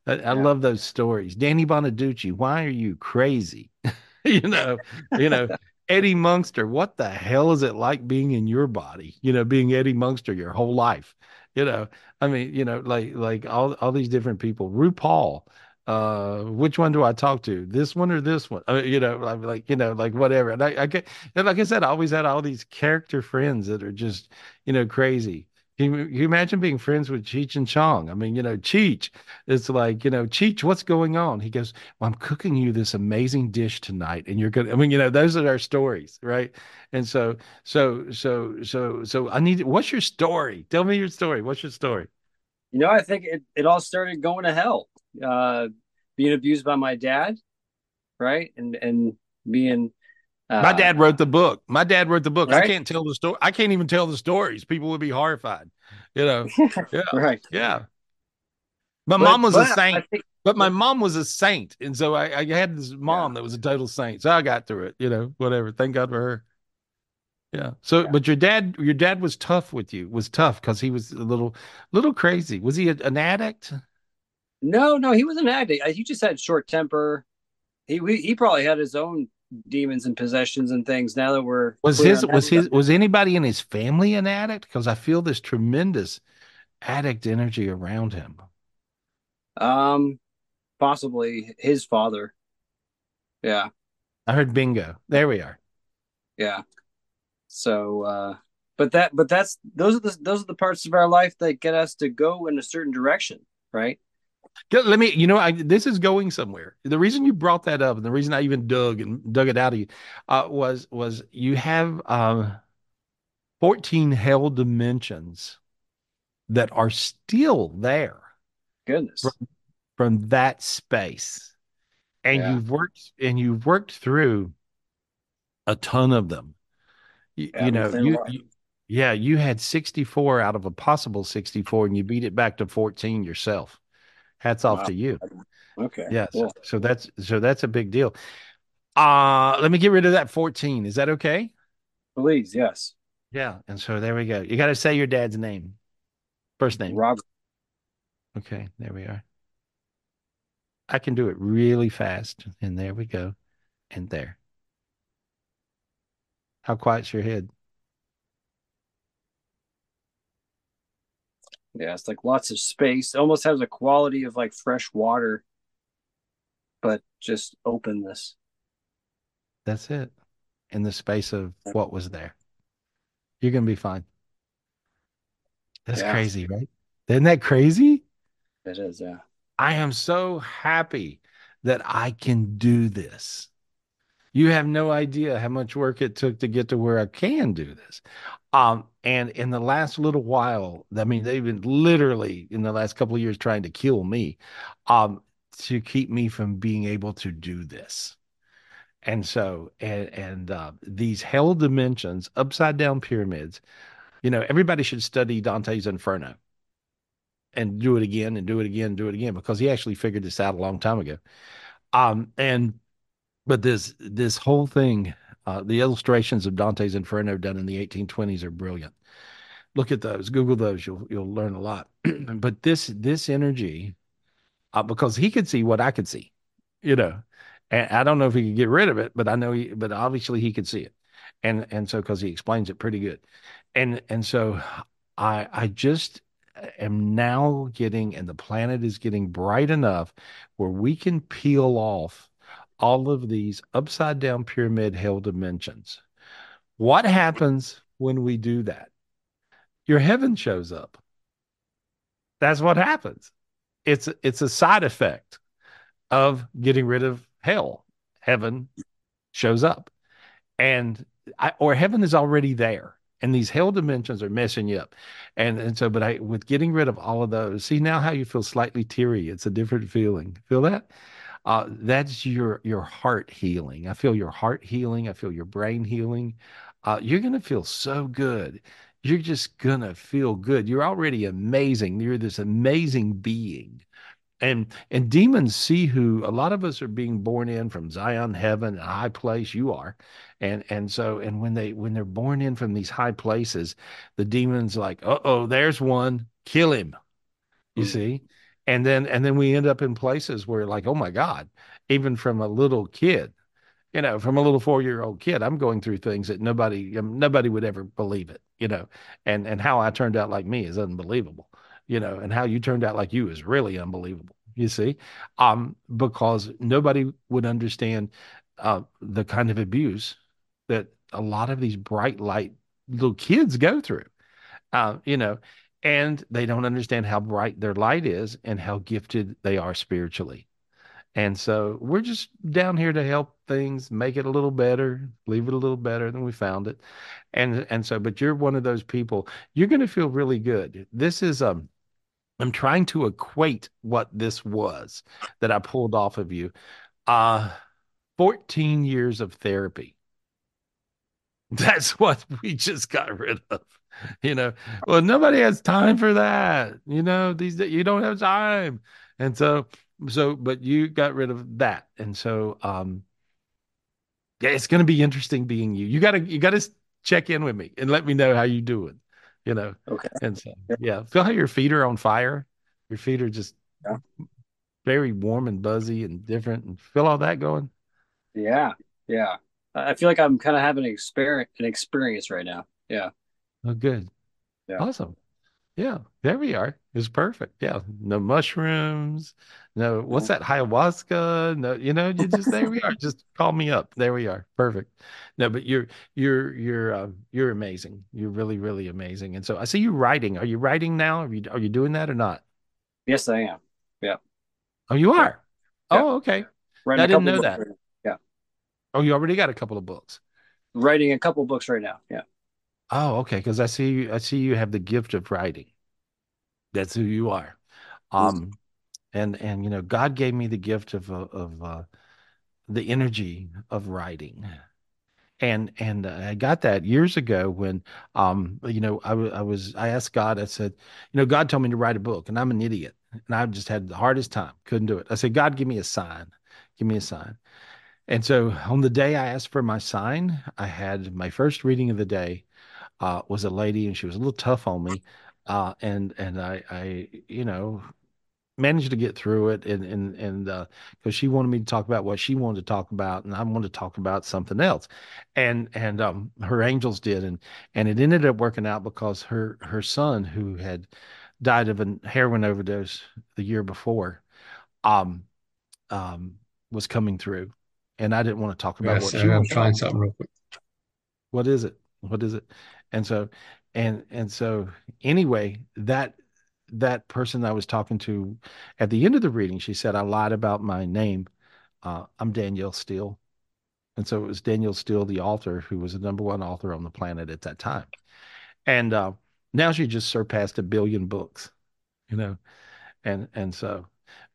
I, I love those stories. Danny Bonaduce, why are you crazy? you know, you know, Eddie Munster, what the hell is it like being in your body? You know, being Eddie Munster your whole life. You know, I mean, you know, like like all all these different people. RuPaul, uh, which one do I talk to? This one or this one? Uh, you know, like, like you know, like whatever. And I, I get, and like I said, I always had all these character friends that are just, you know, crazy. Can you, can you imagine being friends with Cheech and Chong? I mean, you know, Cheech, it's like, you know, Cheech, what's going on? He goes, Well, I'm cooking you this amazing dish tonight. And you're gonna, I mean, you know, those are our stories, right? And so, so, so, so, so I need what's your story? Tell me your story. What's your story? You know, I think it, it all started going to hell. Uh being abused by my dad, right? And and being uh, my dad wrote the book. My dad wrote the book. Right? I can't tell the story. I can't even tell the stories. People would be horrified. You know. Yeah. right. Yeah. My but, mom was a saint, think, but my mom was a saint, and so I, I had this mom yeah. that was a total saint. So I got through it. You know, whatever. Thank God for her. Yeah. So, yeah. but your dad, your dad was tough with you. Was tough because he was a little, little crazy. Was he a, an addict? No, no, he was an addict. He just had short temper. He he probably had his own demons and possessions and things now that we're was his was his was anybody in his family an addict because i feel this tremendous addict energy around him um possibly his father Yeah. I heard bingo. There we are. Yeah. So, uh, but that, but that's those are the those are the parts of our life that get us to go in a certain direction, right? Let me, you know, I, this is going somewhere. The reason you brought that up, and the reason I even dug and dug it out of you, uh, was was you have um, fourteen hell dimensions that are still there. Goodness, from, from that space, and yeah. you've worked and you've worked through a ton of them. You, yeah, you know, you, you, yeah, you had 64 out of a possible 64 and you beat it back to 14 yourself. Hats off wow. to you. Okay. Yes. Cool. So that's so that's a big deal. Uh let me get rid of that 14. Is that okay? Please, yes. Yeah. And so there we go. You got to say your dad's name. First name. Robert. Okay, there we are. I can do it really fast. And there we go. And there. How quiet's your head? Yeah, it's like lots of space. It almost has a quality of like fresh water, but just openness. That's it. In the space of what was there. You're gonna be fine. That's yeah. crazy, right? Isn't that crazy? It is, yeah. I am so happy that I can do this. You have no idea how much work it took to get to where I can do this. Um, and in the last little while, I mean, they've been literally in the last couple of years trying to kill me, um, to keep me from being able to do this. And so, and, and uh, these hell dimensions, upside down pyramids, you know, everybody should study Dante's Inferno and do it again and do it again, do it again, because he actually figured this out a long time ago. Um, and but this this whole thing, uh, the illustrations of Dante's Inferno done in the 1820s are brilliant. Look at those, Google those, you'll you'll learn a lot. but this this energy, uh, because he could see what I could see, you know, and I don't know if he could get rid of it, but I know he, but obviously he could see it, and and so because he explains it pretty good, and and so I I just am now getting, and the planet is getting bright enough where we can peel off all of these upside down pyramid hell dimensions. What happens when we do that? Your heaven shows up. That's what happens. It's it's a side effect of getting rid of hell. Heaven shows up. And I, or heaven is already there and these hell dimensions are messing you up. And and so, but I with getting rid of all of those, see now how you feel slightly teary. It's a different feeling. Feel that? Uh, that's your your heart healing. I feel your heart healing. I feel your brain healing. Uh, you're gonna feel so good. You're just gonna feel good. You're already amazing. You're this amazing being and and demons see who a lot of us are being born in from zion heaven a high place you are and and so and when they when they're born in from these high places the demons like uh-oh there's one kill him you mm-hmm. see and then and then we end up in places where like oh my god even from a little kid you know from a little four year old kid i'm going through things that nobody um, nobody would ever believe it you know and and how i turned out like me is unbelievable you know, and how you turned out like you is really unbelievable. You see, um, because nobody would understand uh, the kind of abuse that a lot of these bright light little kids go through. Uh, you know, and they don't understand how bright their light is and how gifted they are spiritually. And so we're just down here to help things, make it a little better, leave it a little better than we found it. And and so, but you're one of those people, you're going to feel really good. This is um I'm trying to equate what this was that I pulled off of you. Uh 14 years of therapy. That's what we just got rid of. You know, well, nobody has time for that. You know, these you don't have time. And so so but you got rid of that. And so um yeah, it's going to be interesting being you. You got to you got to check in with me and let me know how you doing you know. Okay. And so, yeah, feel how your feet are on fire. Your feet are just yeah. very warm and buzzy and different, and feel all that going. Yeah, yeah. I feel like I'm kind of having an experience, an experience right now. Yeah. Oh, good. Yeah. Awesome. Yeah, there we are. It's perfect. Yeah, no mushrooms, no what's that ayahuasca? No, you know, you just there we are. Just call me up. There we are. Perfect. No, but you're you're you're uh, you're amazing. You're really really amazing. And so I see you writing. Are you writing now? Are you are you doing that or not? Yes, I am. Yeah. Oh, you are. Yeah. Oh, okay. Writing I didn't know that. right. Yeah. Oh, you already got a couple of books. Writing a couple books right now. Yeah. Oh, okay. Because I see you, I see you have the gift of writing. That's who you are. Um, and and you know, God gave me the gift of uh, of uh, the energy of writing. And and I got that years ago when um you know I, I was I asked God I said you know God told me to write a book and I'm an idiot and I just had the hardest time couldn't do it I said God give me a sign give me a sign and so on the day I asked for my sign I had my first reading of the day uh, was a lady, and she was a little tough on me. Uh, and and I, I, you know, managed to get through it, and and and because she wanted me to talk about what she wanted to talk about, and I wanted to talk about something else, and and um, her angels did, and and it ended up working out because her her son, who had died of a heroin overdose the year before, um, um, was coming through, and I didn't want to talk about Yes, what I'm she gonna wanted to find talk something real quick. what is it what is it and so and and so anyway that that person i was talking to at the end of the reading she said i lied about my name. Uh, i'm danielle steel. And so it was danielle steel the author who was the number one author on the planet at that time. And uh, now she just surpassed a billion books you know? And and so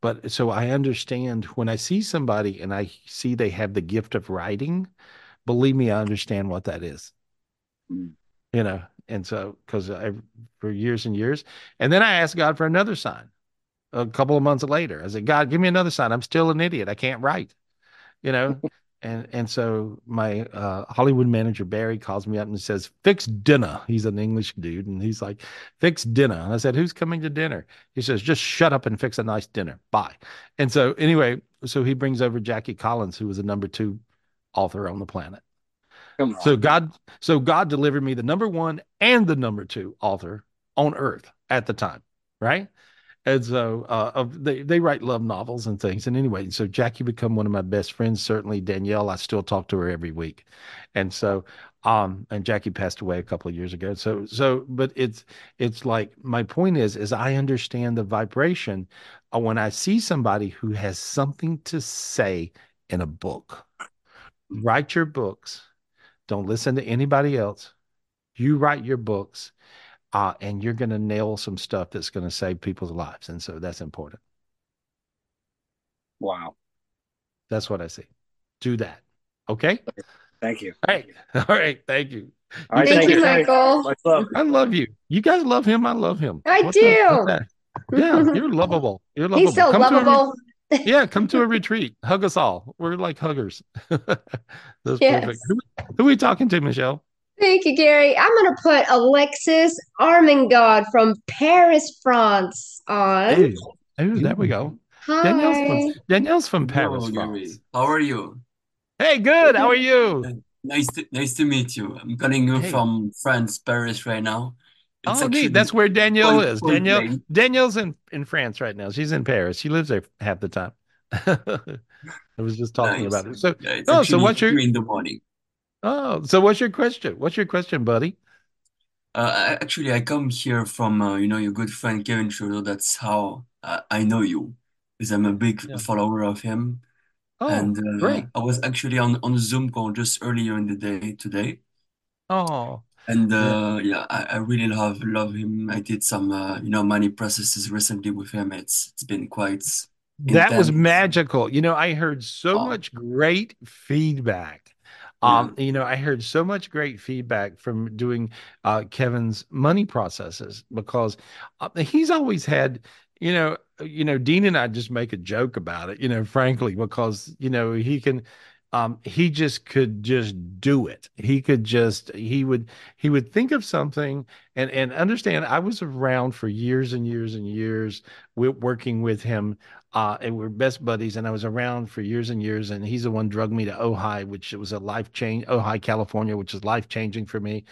but so i understand when i see somebody and i see they have the gift of writing believe me i understand what that is. Mm. You know and so because i for years and years and then i asked god for another sign a couple of months later. I said god give me another sign. I'm still an idiot. I can't write you know? And and so my uh, hollywood manager barry calls me up and says fix dinner. He's an english dude and he's like fix dinner. And i said who's coming to dinner? He says just shut up and fix a nice dinner. Bye. And so anyway so he brings over jackie collins who was the number two author on the planet Come on. so God, so God delivered me the number one and the number two author on earth at the time, right? And so uh, of they they write love novels and things. And anyway, so Jackie become one of my best friends. Certainly Danielle, I still talk to her every week. And so um and Jackie passed away a couple of years ago. So so but it's it's like my point is is I understand the vibration when I see somebody who has something to say in a book. Write your books don't listen to anybody else. You write your books, uh, and you're going to nail some stuff that's going to save people's lives. And so that's important. wow. That's what I see. Do that. Okay. Thank you. All right. All right. Thank you. All right, take Thank you, care. Michael. Much love. I love you. You guys love him. I love him. I What's do. what's that? Yeah, you're lovable. You're lovable. He's so Come to lovable. Yeah, come to a retreat. Hug us all. We're like huggers. That's Yes. perfect. Who, who are we talking to, Michelle? Thank you, Gary. I'm going to put Alexis Armengod from Paris, France on. Hey, oh, there we go. Danielle's Hi. from Danielle's from Paris, Hello, Gary. France. How are you? Hey, good. How are you? Nice to nice to meet you. I'm calling you Hey. from France, Paris right now. Oh, actually neat. That's where Danielle is. Danielle. Danielle's in, in France right now. She's in Paris. She lives there half the time. I was just talking Nice. about it. So Yeah, oh, so what's your in the morning. oh, so what's your question? What's your question, buddy? Uh, actually, I come here from uh, you know your good friend Kevin Trudeau. That's how uh, I know you, because I'm a big Yeah. follower of him. Oh, And uh, great. I was actually on on a Zoom call just earlier in the day today. Oh, And uh, yeah, I, I really love love him. I did some uh, you know money processes recently with him. It's it's been quite that was magical. You know, I heard so Oh. much great feedback. Um, you know, I heard so much great feedback from doing uh, Kevin's money processes because uh, he's always had, you know, you know, Dean and I just make a joke about it, you know, frankly, because you know he can, um, he just could just do it. He could just he would he would think of something and and understand. I was around for years and years and years with working with him uh, and we're best buddies. And I was around for years and years. And he's the one drugged me to Ojai, which was a life change, Ojai, California, which is life changing for me.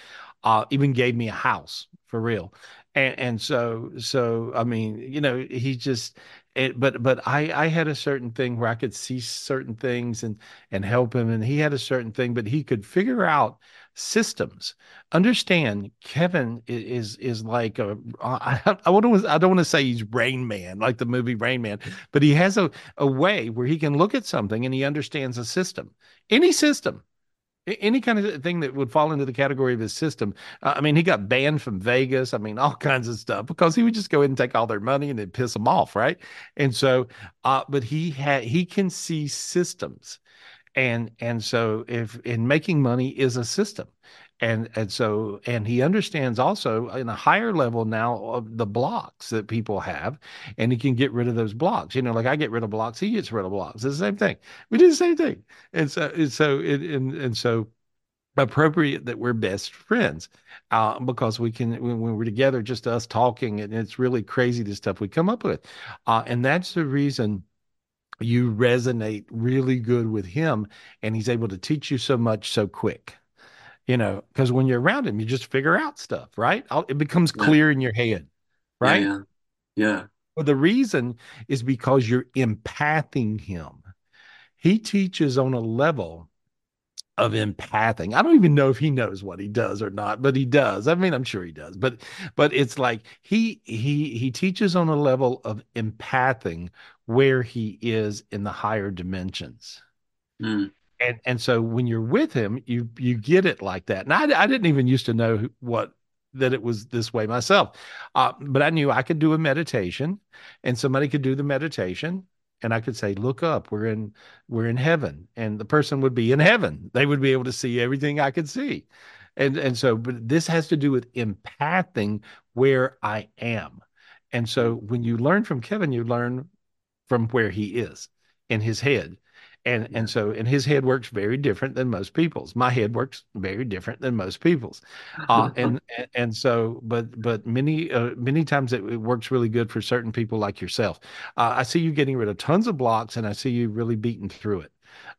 Uh, even gave me a house for real. and and so so I mean, you know, he just it, but but I I had a certain thing where I could see certain things and and help him, and he had a certain thing, but he could figure out systems. Understand, Kevin is is like a I, I want to I don't want to say he's Rain Man like the movie Rain Man, but he has a a way where he can look at something and he understands a system, any system any kind of thing that would fall into the category of his system. Uh, I mean, he got banned from Vegas. I mean, all kinds of stuff because he would just go in and take all their money and then piss them off, right? And so, uh, but he had he can see systems, and and so if in making money is a system. And and so and he understands also in a higher level now of the blocks that people have, and he can get rid of those blocks. You know, like I get rid of blocks, he gets rid of blocks. It's the same thing. We do the same thing. And so and so it, and and so appropriate that we're best friends uh, because we can when, when, we're together just us talking and it's really crazy the stuff we come up with uh, and that's the reason you resonate really good with him and he's able to teach you so much so quick you know because when you're around him you just figure out stuff right it becomes clear yeah. in your head right yeah yeah, yeah. well the reason is because you're empathing him he teaches on a level of empathing. I don't even know if he knows what he does or not, but he does. I mean, I'm sure he does. But but it's like he he he teaches on a level of empathing where he is in the higher dimensions. Mm. And and so when you're with him, you you get it like that. And I I didn't even used to know what that it was this way myself. Uh, but I knew I could do a meditation and somebody could do the meditation and I could say, "Look up, we're in we're in heaven," and the person would be in heaven. They would be able to see everything I could see, and and so, but this has to do with empathing where I am, and so when you learn from Kevin, you learn from where he is in his head, and and so and his head works very different than most people's. My head works very different than most people's. Uh, and and so but but many uh, many times it, it, works really good for certain people like yourself. Uh, i see you getting rid of tons of blocks and i see you really beating through it.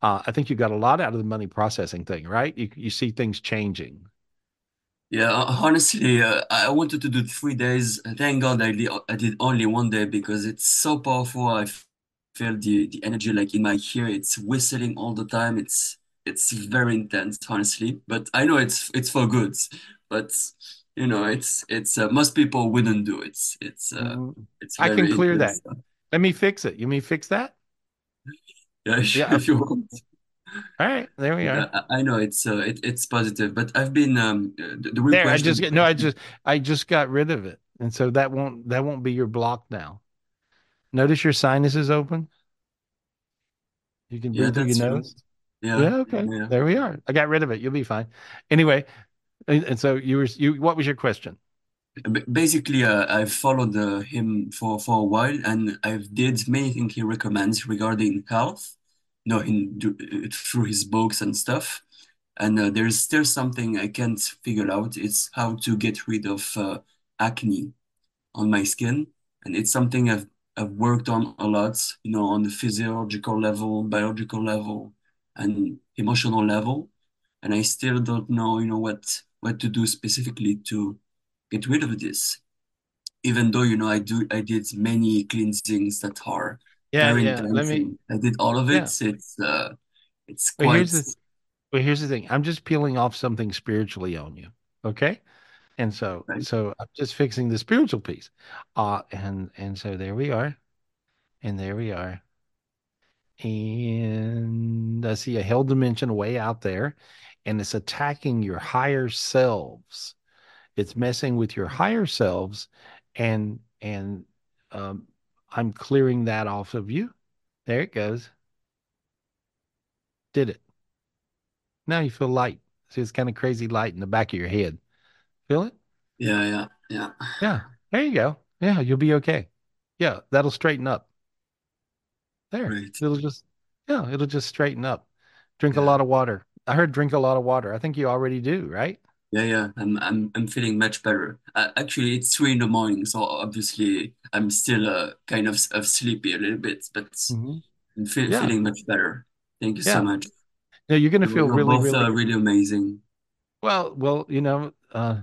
Uh, i think you got a lot out of the money processing thing right? You, you see things changing. Yeah, honestly, uh, I wanted to do three days. Thank God I did, I did only one day because it's so powerful. I feel the the energy like in my ear. It's whistling all the time. It's it's very intense, honestly. But I know it's it's for good. But you know, it's it's uh, most people wouldn't do it. It's uh, mm-hmm. it's. I can clear that. Let me fix it. You mean fix that? Yeah, yeah. if you want. All right, there we are. I, I know it's uh, it, it's positive, but I've been um the, the there. I just no, I just I just got rid of it, and so that won't that won't be your block now. Notice your sinuses open. You can breathe yeah, through your nose. Yeah. Yeah. Okay. Yeah. There we are. I got rid of it. You'll be fine. Anyway, and, and so you were you. What was your question? Basically, uh, I've followed uh, him for for a while, and I've did many things he recommends regarding health. You know, in through his books and stuff. And uh, there's still something I can't figure out. It's how to get rid of uh, acne on my skin, and it's something I've I've worked on a lot, you know, on the physiological level, biological level, and emotional level. And I still don't know, you know, what what to do specifically to get rid of this. Even though, you know, I do I did many cleansings that are yeah, yeah. Let me I did all of it. Yeah. It's uh it's quite well, here's the, well, here's the thing. I'm just peeling off something spiritually on you. Okay. And so, right. so I'm just fixing the spiritual piece. Uh, and, and so there we are. And there we are. And I see a hell dimension way out there, and it's attacking your higher selves. It's messing with your higher selves, and and um, I'm clearing that off of you. There it goes. Did it. Now you feel light. See, it's kind of crazy light in the back of your head. Feel it? Yeah, yeah, yeah. Yeah. There you go. Yeah, you'll be okay. Yeah, that'll straighten up. There. Right. It'll just yeah, it'll just straighten up. Drink yeah. a lot of water. I heard drink a lot of water. I think you already do, right? Yeah, yeah. I'm I'm I'm feeling much better. Uh, actually, it's three in the morning, so obviously I'm still uh, kind of, of sleepy a little bit, but mm-hmm. I'm fe- yeah. feeling much better. Thank you yeah. so much. Yeah, you're gonna feel really, both, really, uh, really amazing. Well, well, you know, uh,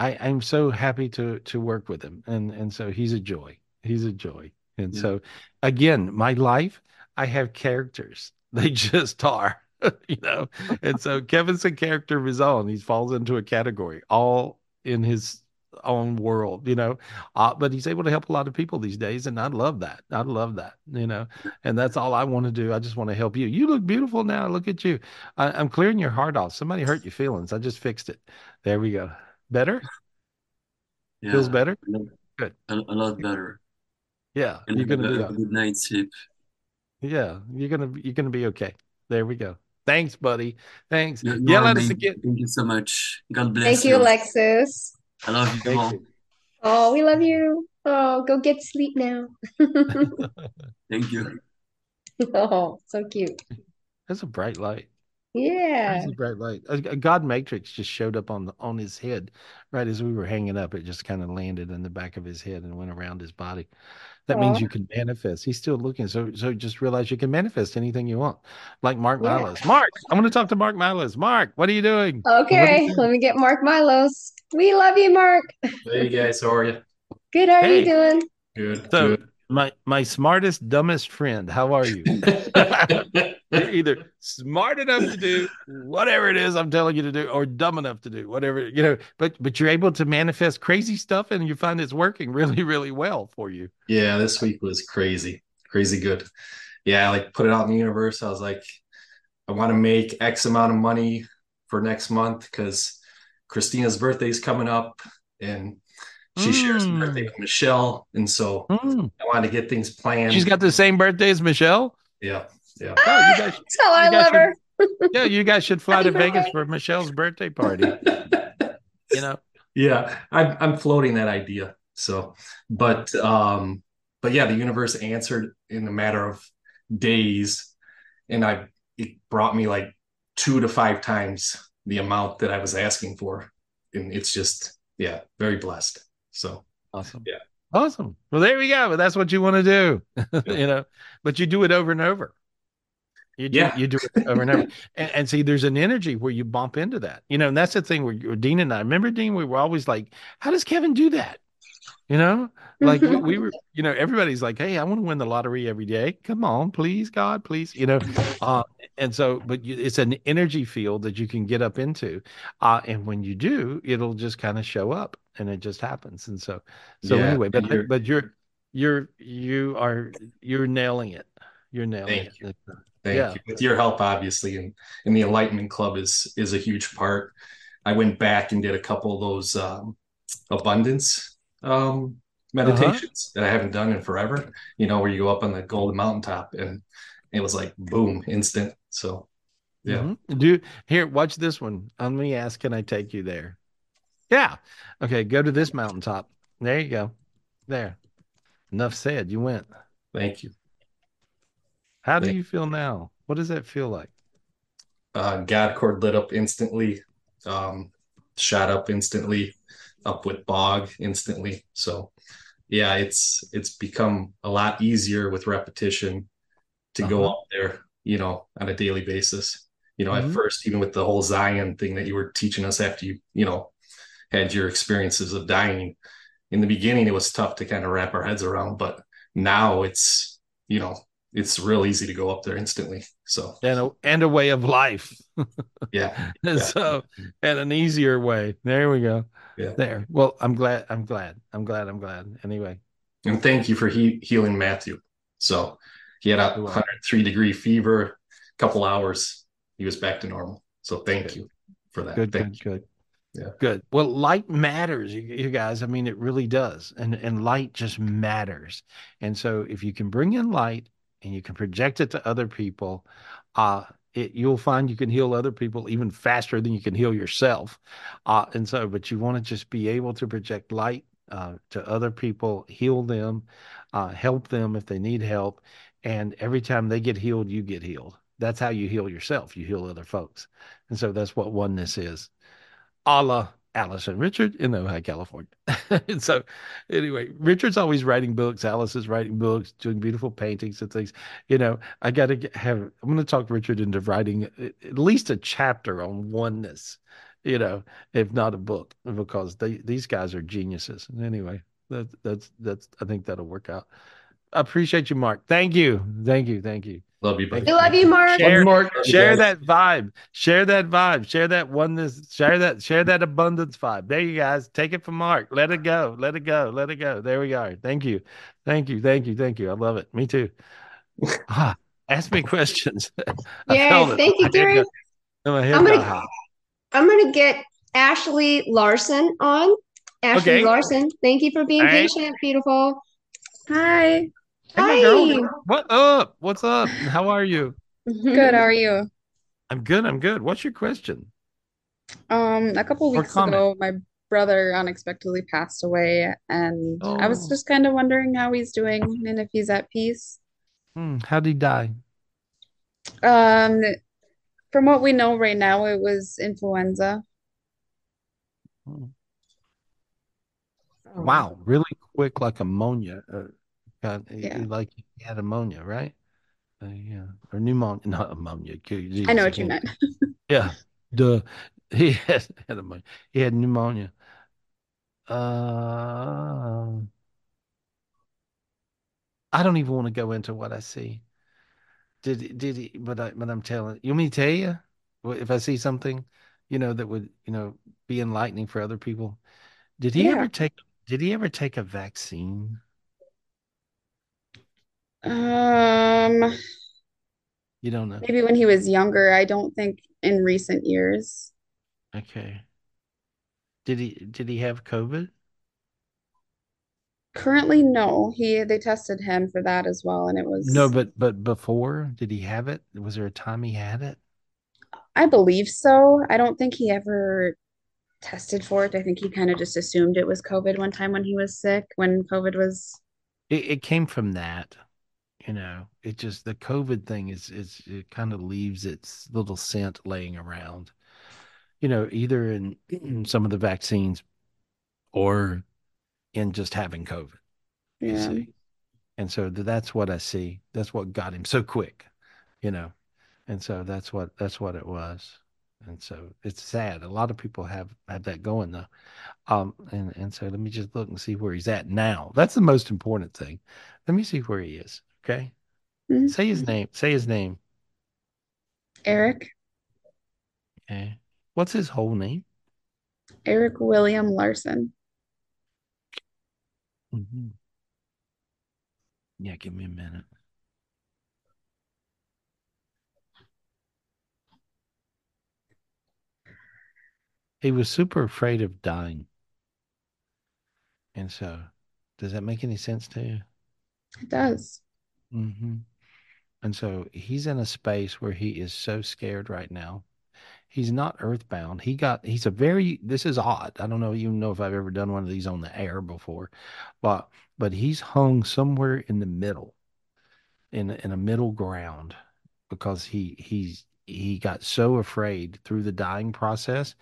I, I'm so happy to to work with him, and and so he's a joy. He's a joy. And yeah. so, again, my life, I have characters. They just are, you know. And so Kevin's a character of his own. He falls into a category, all in his own world, you know. Uh, but he's able to help a lot of people these days, and I love that. I love that, you know. And that's all I want to do. I just want to help you. You look beautiful now. Look at you. I, I'm clearing your heart off. Somebody hurt your feelings. I just fixed it. There we go. Better? Yeah, Feels better? Good. A, a lot better. Yeah, and you're gonna a, be a good night's sleep. Yeah, you're gonna you're gonna be okay. There we go. Thanks, buddy. Thanks. You, Yell at us again. Thank you so much. God bless you. Thank you, Alexis. I love you Thank all. you. Oh, we love you. Oh, go get sleep now. Thank you. oh, so cute. That's a bright light. Yeah. Crazy bright light. A, a God matrix just showed up on the, on his head right as we were hanging up. It just kind of landed in the back of his head and went around his body. That Aw. means you can manifest. He's still looking. So so just realize you can manifest anything you want. Like Mark Yeah. Milos. Mark, I want to talk to Mark Milos. Mark, what are you doing? Okay, you doing? let me get Mark Milos. We love you, Mark. Hey guys, how are you? Good, how are Hey. you doing? Good, So good. my my smartest, dumbest friend, how are you? You're either smart enough to do whatever it is I'm telling you to do, or dumb enough to do whatever you know. But but you're able to manifest crazy stuff, and you find it's working really really well for you. Yeah, this week was crazy, crazy good. Yeah, I like put it out in the universe. I was like, I want to make X amount of money for next month because Christina's birthday is coming up and she shares the Mm. birthday with Michelle. And so Mm. I wanted to get things planned. She's got the same birthday as Michelle. yeah, yeah. Oh, you guys, Tell her I you guys love her. yeah, you guys should fly Happy to Vegas for Michelle's birthday party. You know, Yeah, I'm I'm floating that idea. So, but um, but yeah, the universe answered in a matter of days, and I it brought me like two to five times the amount that I was asking for, and it's just yeah, very blessed. So awesome. Yeah. awesome. Well, there we go. But that's what you want to do, you know. But you do it over and over. You do, Yeah. you do it over and over. And, and see, there's an energy where you bump into that, you know, and that's the thing where, Dean and I remember Dean, we were always like, how does Kevin do that? You know, like we, we were, you know, everybody's like, hey, I want to win the lottery every day. Come on, please, God, please, you know. Uh, and so, but you, it's an energy field that you can get up into. Uh, and when you do, it'll just kind of show up and it just happens. And so, so Yeah, anyway, but, you're- but you're, you're, you are, you're nailing it. You're nailing it. Thank Yeah. you. With your help, obviously, and and the Enlightenment Club is is a huge part. I went back and did a couple of those um, abundance um, meditations that I haven't done in forever. You know, where you go up on the golden mountaintop, and it was like boom, instant. So, yeah, Mhm. Do here, watch this one. Let me ask, can I take you there? Yeah. Okay, go to this mountaintop. There you go. There. Enough said. You went. thank you. How do you feel now? What does that feel like? Uh, God cord lit up instantly, um, shot up instantly, up with bog instantly. So, yeah, it's it's become a lot easier with repetition to go Uh-huh. up there, you know, on a daily basis. You know, Mhm. at first, even with the whole Zion thing that you were teaching us after you, you know, had your experiences of dying. In the beginning, it was tough to kind of wrap our heads around, but now it's, you know, it's real easy to go up there instantly. So, And a, and a way of life. yeah, And so, and an easier way. There we go. Yeah. There. Well, I'm glad. I'm glad. I'm glad. I'm glad. Anyway. And thank you for he- healing Matthew. So he had a You're 103 degree fever, A couple hours, he was back to normal. So thank you for that. Good, Thank good, good. Yeah. Good. Well, light matters, you, you guys. I mean, it really does. And and light just matters. And so if you can bring in light and you can project it to other people, uh, it, you'll find you can heal other people even faster than you can heal yourself. Uh, and so, but you want to just be able to project light uh, to other people, heal them, uh, help them if they need help. And every time they get healed, you get healed. That's how you heal yourself. You heal other folks. And so that's what oneness is a la and Richard in Ojai, California. and so, anyway, Richard's always writing books. Alice is writing books, doing beautiful paintings and things. You know, I got to have, I'm going to talk Richard into writing at at least a chapter on oneness you know, if not a book, because they these guys are geniuses. And anyway, that that's that's I think that'll work out. I appreciate you, Mark. Thank you, thank you, thank you. Love you, buddy. We love you, Mark. Share, Mark. share that vibe. Share that vibe. Share that oneness. Share that. Share that abundance vibe. There you guys. Take it from Mark. Let it go. Let it go. Let it go. There we are. Thank you. Thank you. Thank you. Thank you. I love it. Me too. Ah, ask me questions. I Yes, felt it. thank you, My head Gary. got- my head I'm gonna- hot. I'm gonna get Ashley Larson on. Ashley Okay. Larson, thank you for being All right. patient, beautiful. Hi. Hey, my girl. Hi. What up? What's up? How are you? Good. How are you? I'm good. I'm good. What's your question? Um, a couple weeks ago, my brother unexpectedly passed away, and I was Oh. just kind of wondering how he's doing and if he's at peace. Hmm, how did he die? Um, from what we know right now, it was influenza. Wow, really quick, like pneumonia. Uh, got, Yeah. like he had ammonia, right? Uh, yeah, or pneumonia, not ammonia. Jesus, I know what you meant. Yeah, duh. He had, had ammonia. He had pneumonia. Uh, I don't even want to go into what I see. Did he- did he? But I but I'm telling you. Me to tell you? If I see something, you know, that would you know be enlightening for other people. Did he Yeah. ever take? Did he ever take a vaccine? Um, You don't know. maybe when he was younger. I don't think in recent years. Okay. Did he did he have COVID? Currently, no. He they tested him for that as well, and it was No, but but before, did he have it? Was there a time he had it? I believe so. I don't think he ever tested for it. I think he kind of just assumed it was COVID one time when he was sick, when COVID was. It, it came from that, you know. It just the COVID thing is is it kind of leaves its little scent laying around, you know, either in some of the vaccines or in just having COVID. You Yeah. see, and so that's what I see. That's what got him so quick, you know, and so that's what that's what it was. And so it's sad. A lot of people have have that going though. Um, and and so let me just look and see where he's at now. That's the most important thing. Let me see where he is. Okay. Mhm. Say his name. Say his name. Eric, Okay. What's his whole name? Eric William Larson. Mhm. Yeah, give me a minute. He was super afraid of dying. And so, does that make any sense to you? It does. Hmm And so he's in a space where he is so scared right now. He's not earthbound. He got, he's a very, this is odd. I don't know, even know if I've ever done one of these on the air before, but, but he's hung somewhere in the middle, in, in a middle ground because he, he's, he got so afraid through the dying process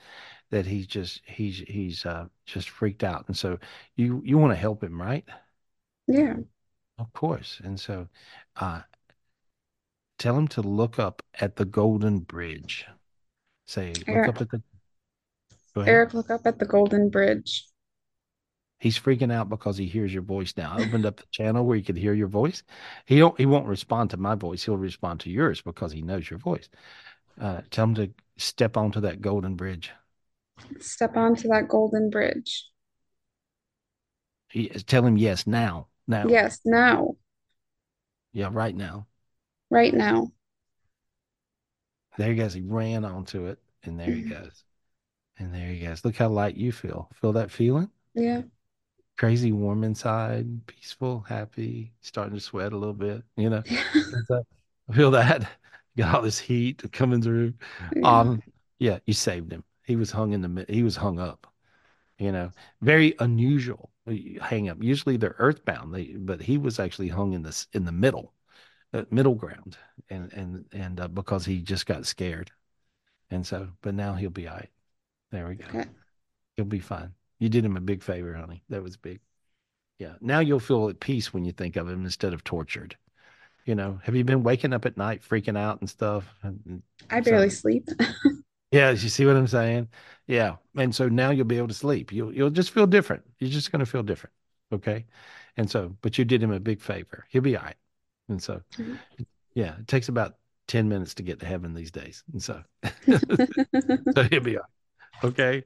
that he's just, he's, he's, uh, just freaked out. And so you, you want to help him, right? Yeah. Of course. And so uh tell him to look up at the Golden Bridge. Say, look Eric. up at the. Eric, look up at the Golden Bridge. He's freaking out because he hears your voice now. I opened up the channel where he could hear your voice. He don't he won't respond to my voice. He'll respond to yours because he knows your voice. Uh tell him to step onto that golden bridge. Step onto that Golden Bridge. He, tell him yes now. Now. Yes, now, Yeah, right now. right now. There he goes. He ran onto it. And there he Mhm. goes. And there he goes. Look how light you feel. Feel that feeling? Yeah. crazy warm inside, peaceful, happy, starting to sweat a little bit, you know. I feel that. Got all this heat coming through. Yeah. Um, yeah, you saved him. He was hung in the he was hung up, you know. Very unusual uh, hang up. Usually they're earthbound, they, but he was actually hung in this in the middle, uh, middle ground, and and and uh, because he just got scared, and so, but now he'll be all right. There we go. Okay. He'll be fine. You did him a big favor, honey. That was big. Yeah. Now you'll feel at peace when you think of him instead of tortured. You know, have you been waking up at night freaking out and stuff? I so- barely sleep. Yeah, you see what I'm saying? Yeah. And so now you'll be able to sleep. You'll you'll just feel different. You're just going to feel different. Okay. And so, but you did him a big favor. He'll be all right. And so, yeah, it takes about 10 minutes to get to heaven these days. And so, so he'll be all right. Okay.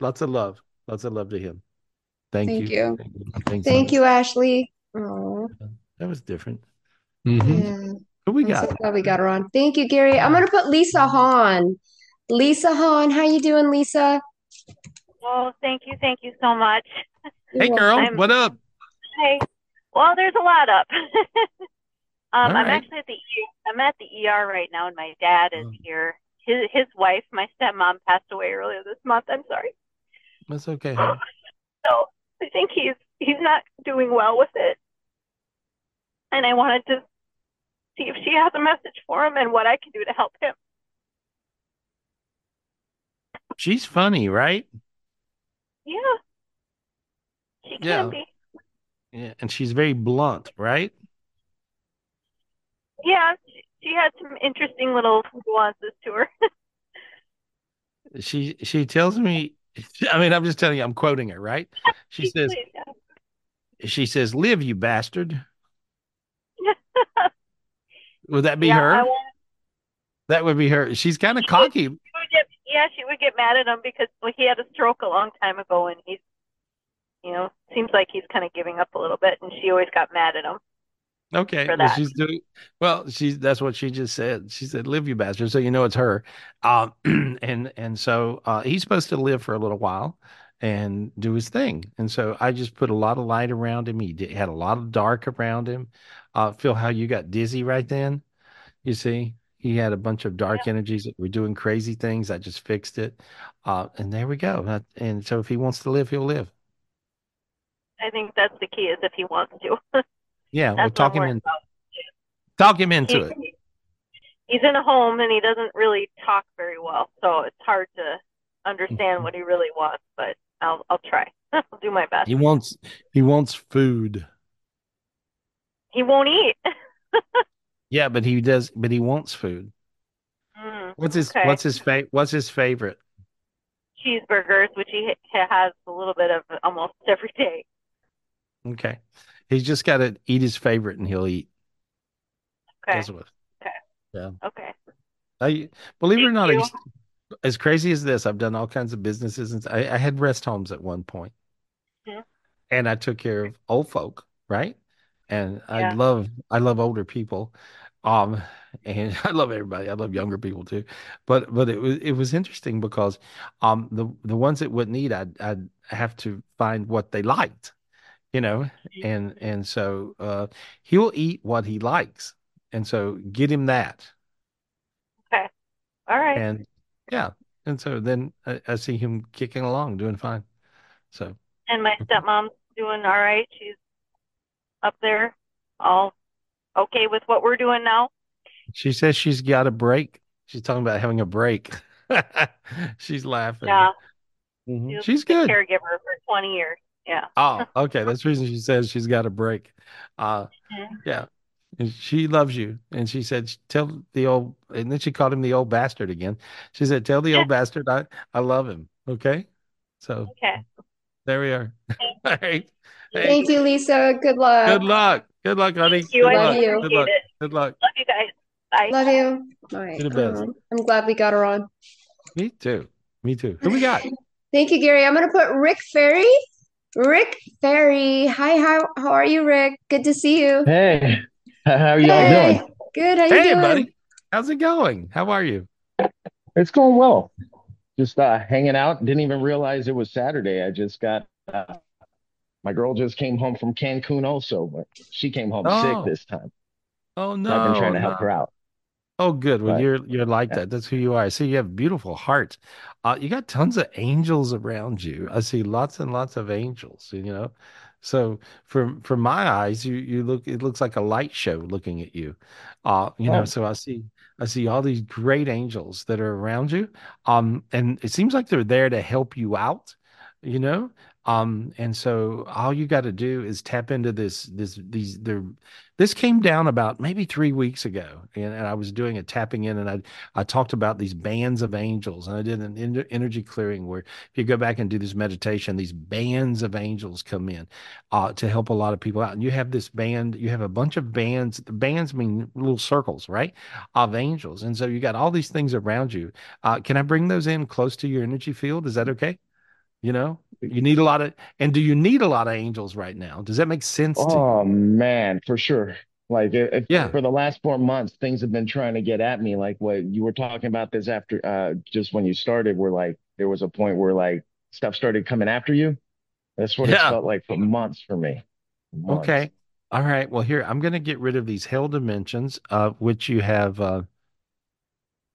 Lots of love. Lots of love to him. Thank, Thank you. you. Thank you. Thanks, Thank you, Ashley. Oh, That was different. Mhm. yeah. Who we I'm so got? glad we got her on. Thank you, Gary. I'm gonna put Lisa Hahn. Lisa Hahn, how you doing, Lisa? Well, thank you, thank you so much. Hey, girl. I'm- What up? Hey, well, there's a lot up. um, All I'm actually at the I'm at the ER right now, and my dad is here. His his wife, my stepmom, passed away earlier this month. I'm sorry. That's okay. So I think he's he's not doing well with it, and I wanted to see if she has a message for him and what I can do to help him. She's funny, right? Yeah, she Yeah. can be. Yeah. And she's very blunt, right? Yeah, she, had some interesting little nuances to her. She she tells me I mean, I'm just telling you, I'm quoting her, right? She says yeah. she says, Live, you bastard. Would that be Yeah, her? That would be her. She's kind of cocky. She would get, yeah, she would get mad at him because well, he had a stroke a long time ago, and he's, you know, seems like he's kind of giving up a little bit, and she always got mad at him. Okay. Well, she's doing well, she's that's what she just said. She said, Live, you bastard. So you know it's her. Um and and so uh he's supposed to live for a little while and do his thing. And so I just put a lot of light around him. He did, had a lot of dark around him. Uh feel how you got dizzy right then. You see, he had a bunch of dark energies that were doing crazy things. I just fixed it. Uh and there we go. And so if he wants to live, he'll live. I think that's the key is if he wants to. Yeah, we'll talk him in talk him into it. He's in a home and he doesn't really talk very well, so it's hard to understand what he really wants. But I'll I'll try. I'll do my best. He wants he wants food. He won't eat. Yeah, but he does. But he wants food. Mm, What's his okay. What's his fa- What's his favorite? cheeseburgers, which he ha- has a little bit of almost every day. Okay, he's just got to eat his favorite, and he'll eat. Okay. That's what. Okay. Yeah. Okay. I believe it or not, as, as crazy as this, I've done all kinds of businesses, and I, I had rest homes at one point, Mhm. and I took care of old folk, right? And I love I love older people, um, and I love everybody. I love younger people too, but but it was it was interesting because um the the ones that wouldn't eat, I'd I'd have to find what they liked, you know, and and so uh he'll eat what he likes, and so get him that. Okay. All right. And yeah, and so then I, I see him kicking along, doing fine. So And my stepmom's doing all right. She's up there, all okay with what we're doing now. she says she's got a break. She's talking about having a break. she's laughing. Yeah. Mhm. She's good. caregiver for 20 years. Yeah. Oh, okay. That's the reason she says she's got a break. Uh, Mhm. yeah. And she loves you. And she said, tell the old, and then she called him the old bastard again. She said, tell the old bastard I, I love him. Okay. So Okay. there we are. All right. Hey, Thank you, Lisa. Good luck. good luck. Good luck, honey. Thank you. Good I luck. you. Good luck. it. Good luck. Love you guys. Bye. Love you. All right. You're the best. Um, I'm glad we got her on. Me too. Me too. Who we got? Thank you, Gary. I'm going to put Rick Ferry. Rick Ferry. Hi, how how are you, Rick? Good to see you. Hey, how are y'all Hey, doing? good. How you Hey, doing? buddy. How's it going? How are you? It's going well. Just uh, hanging out. Didn't even realize it was Saturday. I just got uh, my girl just came home from Cancun also, but she came home Oh. sick this time. Oh So I've been trying to help no. her out. Oh, good. Well, But you're you're like yeah. that. That's who you are. I see you have beautiful heart. Uh, you got tons of angels around you. I see lots and lots of angels, you know. So from from my eyes, you you look it looks like a light show looking at you. Uh, you know, Oh, so I see I see all these great angels that are around you. Um, and it seems like they're there to help you out, you know. Um, and so all you got to do is tap into this, this, these, there, this came down about maybe three weeks ago. And, and I was doing a tapping in and I, I talked about these bands of angels and I did an energy clearing where if you go back and do this meditation, these bands of angels come in, uh, to help a lot of people out. And you have this band, you have a bunch of bands, bands mean little circles, right? Of angels. And so you got all these things around you. Uh, can I bring those in close to your energy field? Is that okay? You know, you need a lot of, and do you need a lot of angels right now? Does that make sense? Oh man, for sure. Like if, Yeah. for the last four months, things have been trying to get at me. Like what you were talking about this after, uh, just when you started, where like there was a point where like stuff started coming after you. That's what Yeah. felt like for months for me. Months. Okay. All right. Well, here, I'm going to get rid of these hell dimensions, uh, which you have uh,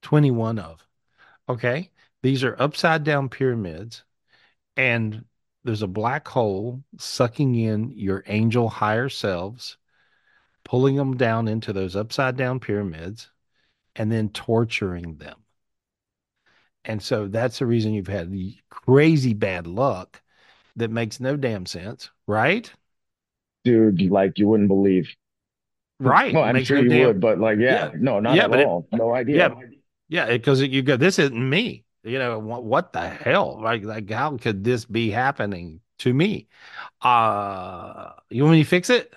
21 of. Okay. These are upside down pyramids, and there's a black hole sucking in your angel higher selves, pulling them down into those upside down pyramids, and then torturing them. And so that's the reason you've had crazy bad luck that makes no damn sense, right? Dude, like you wouldn't believe. Right. Well, I'm makes sure no you damn would, but like, yeah, yeah. no, not Yeah, at but it, all. No idea. yeah, yeah, because you go, this isn't me. You know, what, what the hell? Like, like, how could this be happening to me? Uh, you want me to fix it?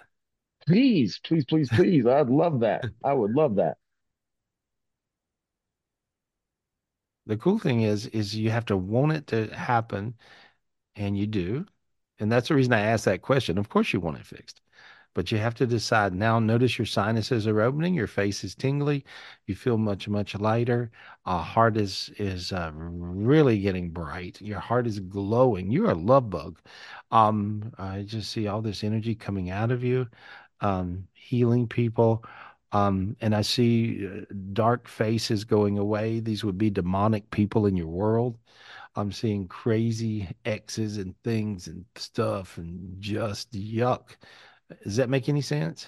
Please, please, please, please. I'd love that. I would love that. The cool thing is, is you have to want it to happen, and you do. And that's the reason I asked that question. Of course, you want it fixed, but you have to decide now. Notice your sinuses are opening, your face is tingly, you feel much, much lighter. Uh, heart is is uh, really getting bright. Your heart is glowing. You're a love bug. Um, I just see all this energy coming out of you, um, healing people. Um, and I see uh, dark faces going away. These would be demonic people in your world. I'm seeing crazy X's and things and stuff and just yuck. Does that make any sense?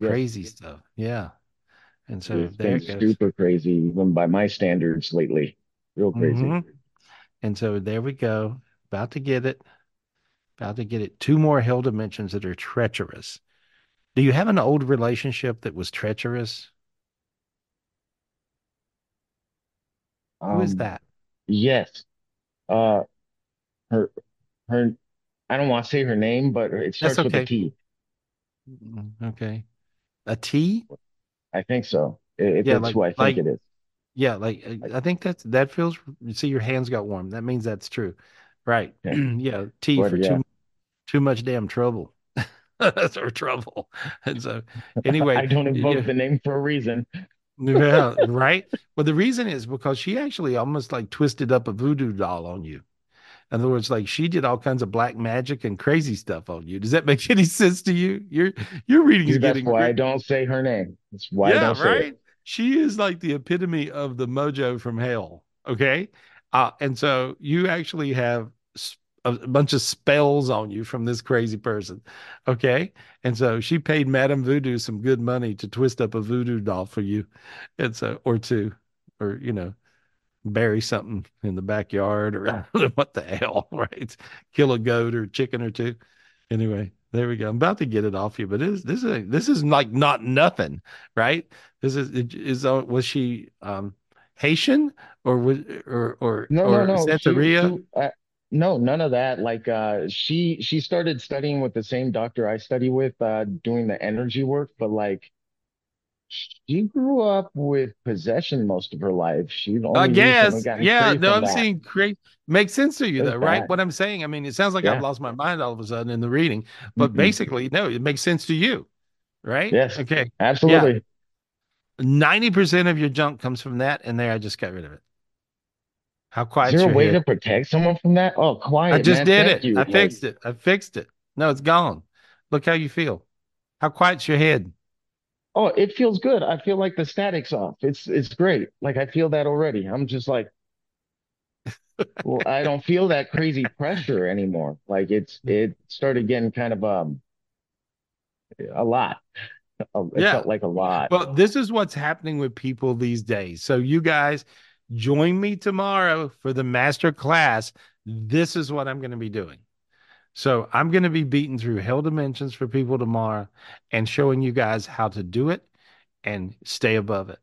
Yes. Crazy stuff. Yeah. And so It's there been super crazy, even by my standards lately. Real crazy. hmm And so there we go. About to get it. About to get it. Two more hell dimensions that are treacherous. Do you have an old relationship that was treacherous? Who is Um, that? yes. Uh, her, her, I don't want to say her name, but it starts with a okay. T. Mm, Okay. A T? I think so. If Yeah, it's like who I think like it is. yeah, like I think that's that feels you see your hands got warm. That means that's true. Right. Okay. Yeah, T But for yeah, too too much damn trouble. That's our trouble. And so anyway, I don't invoke yeah, the name for a reason. yeah, right. Well, the reason is because she actually almost like twisted up a voodoo doll on you. In other words, like she did all kinds of black magic and crazy stuff on you. Does that make any sense to you? Your your reading is See, that's getting why I don't say her name. That's why I Yeah, don't say it. right. She is like the epitome of the mojo from hell. Okay. Uh, and so you actually have a bunch of spells on you from this crazy person. Okay. And so she paid Madame Voodoo some good money to twist up a voodoo doll for you. And so, or two, or, you know, bury something in the backyard or I don't know what the hell, right? Kill a goat or chicken or two. Anyway, there we go. I'm about to get it off you, but is, this is this is like not nothing, right? This is it is uh, was she um Haitian or was or or No, no, or no. She, Santeria? she, uh, no, none of that. Like, uh, she, she started studying with the same doctor I study with, uh, doing the energy work, but like, she grew up with possession most of her life. She I only recently guess. Yeah, no, I'm that. seeing great makes sense to you though, right? bad. What I'm saying. I mean, it sounds like I've lost my mind all of a sudden in the reading, but Mm-mm. basically, no, it makes sense to you, right? Yes, Okay. Absolutely. 90% of your junk comes from that, and there I just got rid of it. How quiet? Is there a way head? to protect someone from that? Oh, quiet. I just man. did Thank it. you. I fixed it. I fixed it. No, it's gone. Look how you feel. How quiet's your head? Oh, it feels good. I feel like the static's off. It's, it's great. Like I feel that already. I'm just like, well, I don't feel that crazy pressure anymore. Like it's, it started getting kind of, um, a lot. Uh, It Yeah. felt like a lot. Well, this is what's happening with people these days. So you guys join me tomorrow for the master class. This is what I'm going to be doing. So I'm going to be beating through hell dimensions for people tomorrow and showing you guys how to do it and stay above it.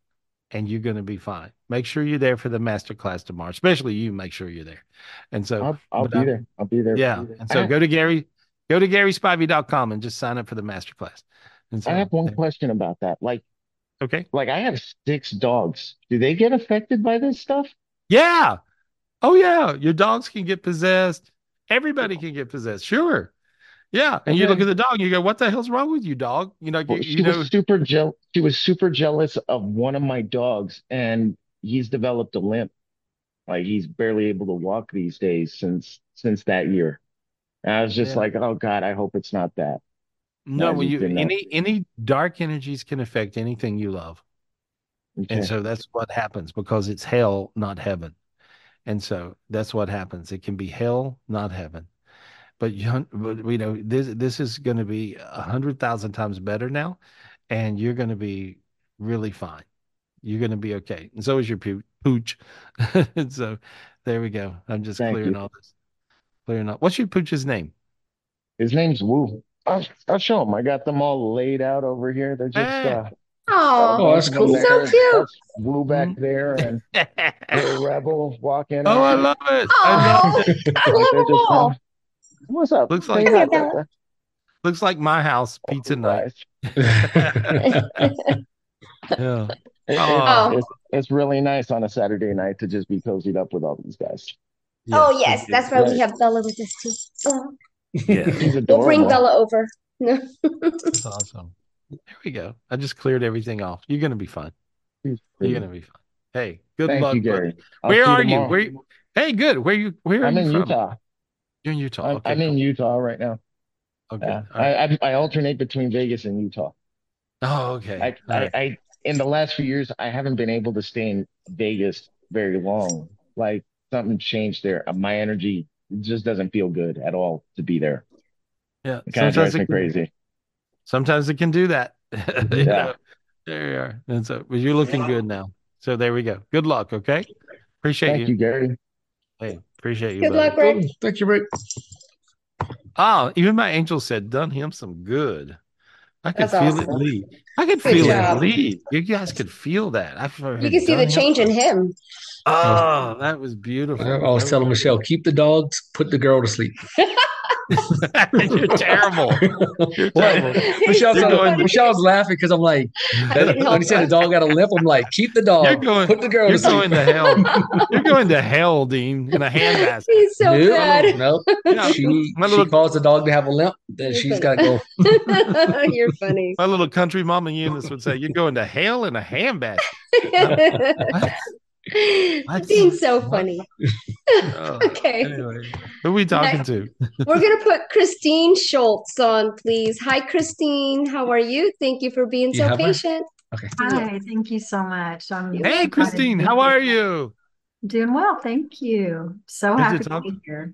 And you're going to be fine. Make sure you're there for the master class tomorrow, especially you. Make sure you're there. And so I'll, I'll be I'm- there. I'll be there. Yeah. Be there. And so go to Gary, go to GarySpivey.com and just sign up for the master class. And so I have one question about that. Like, okay. like I have six dogs. Do they get affected by this stuff? Yeah. Oh yeah. Your dogs can get possessed. Everybody can get possessed. Sure. Yeah. And you look at the dog, you go, What the hell's wrong with you, dog? You know, Well, you she know, was super jeal she was super jealous of one of my dogs, and he's developed a limp. Like he's barely able to walk these days since since that year. And I was just Yeah. like, oh God, I hope it's not that. no, well, you any any dark energies can affect anything you love. Okay. And so that's what happens because it's hell, not heaven. And so that's what happens. It can be hell, not heaven. But you, but, you know, this this is going to be a hundred thousand times better now, and you're going to be really fine. You're going to be okay, and so is your poo- pooch. and so, there we go. I'm just Thank clearing you. all this, clearing all. What's your pooch's name? His name's Woo. I'll, I'll show him. I got them all laid out over here. They're just Hey. uh Oh, Oh, that's cool. so cute. That's Wu back mm-hmm. there and little Rebel walking. Oh, I love it. I love Oh, it. I love them just all. what's up? Looks like hi, Hey, Bella. Looks like my house pizza night. Yeah. It- Oh. it's, it's it's really nice on a Saturday night to just be cozied up with all these guys. Oh, yes. That's why we have Bella with us too. Oh, Yeah. He's We'll bring. Bella over. That's awesome. There we go. I just cleared everything off. You're gonna be fine. You're gonna be fine. Hey, good Thank luck, you. Gary. Where are you? Where? you- Hey, good. Where you? Where are you? I'm in from? Utah. You're in Utah. I'm, Okay, I'm in Utah right now. Okay. Right. I, I I alternate between Vegas and Utah. Oh, okay. I, All I, right. I in the last few years I haven't been able to stay in Vegas very long. Like something changed there. Uh, My energy just doesn't feel good at all to be there. Yeah. It kind of Sometimes drives it me crazy. Sometimes it can do that. You Yeah. know, there you are. And so, but you're looking good now. So there we go. Good luck. Okay. Appreciate you. Thank you. you, Gary. Hey, appreciate you, Good buddy. luck, Rick. Oh, thank you, Rick. Oh, even my angel said, done him some good. I could That's feel it awesome. leave. I could Good feel job. it leave. You guys could feel that. I You can see the change in him. Oh, oh, that was beautiful. I was telling Michelle, keep the dogs, put the girl to sleep. You're terrible. You're terrible. Michelle's, going- Michelle's laughing because I'm like, when he said the dog got a limp, I'm like, keep the dog, You're going. put the girl You're to sleep. going to hell. You're going to hell, Dean, in a handbasket. He's so Nope, bad. nope. Yeah, She, my she little calls the dog to have a limp, then she's got to go. You're funny. my little country mama Eunice would say, "You're going to hell in a handbasket." What? Dean's so funny. Oh, Okay. anyway, who are we talking to? We're going to put Christine Schultz on, please. Hi, Christine. How are you? Thank you for being You so have her? patient. Okay. Hi, thank you so much. I'm Hey, Christine, how are you? Doing well, thank you. So Good happy to talk. be here.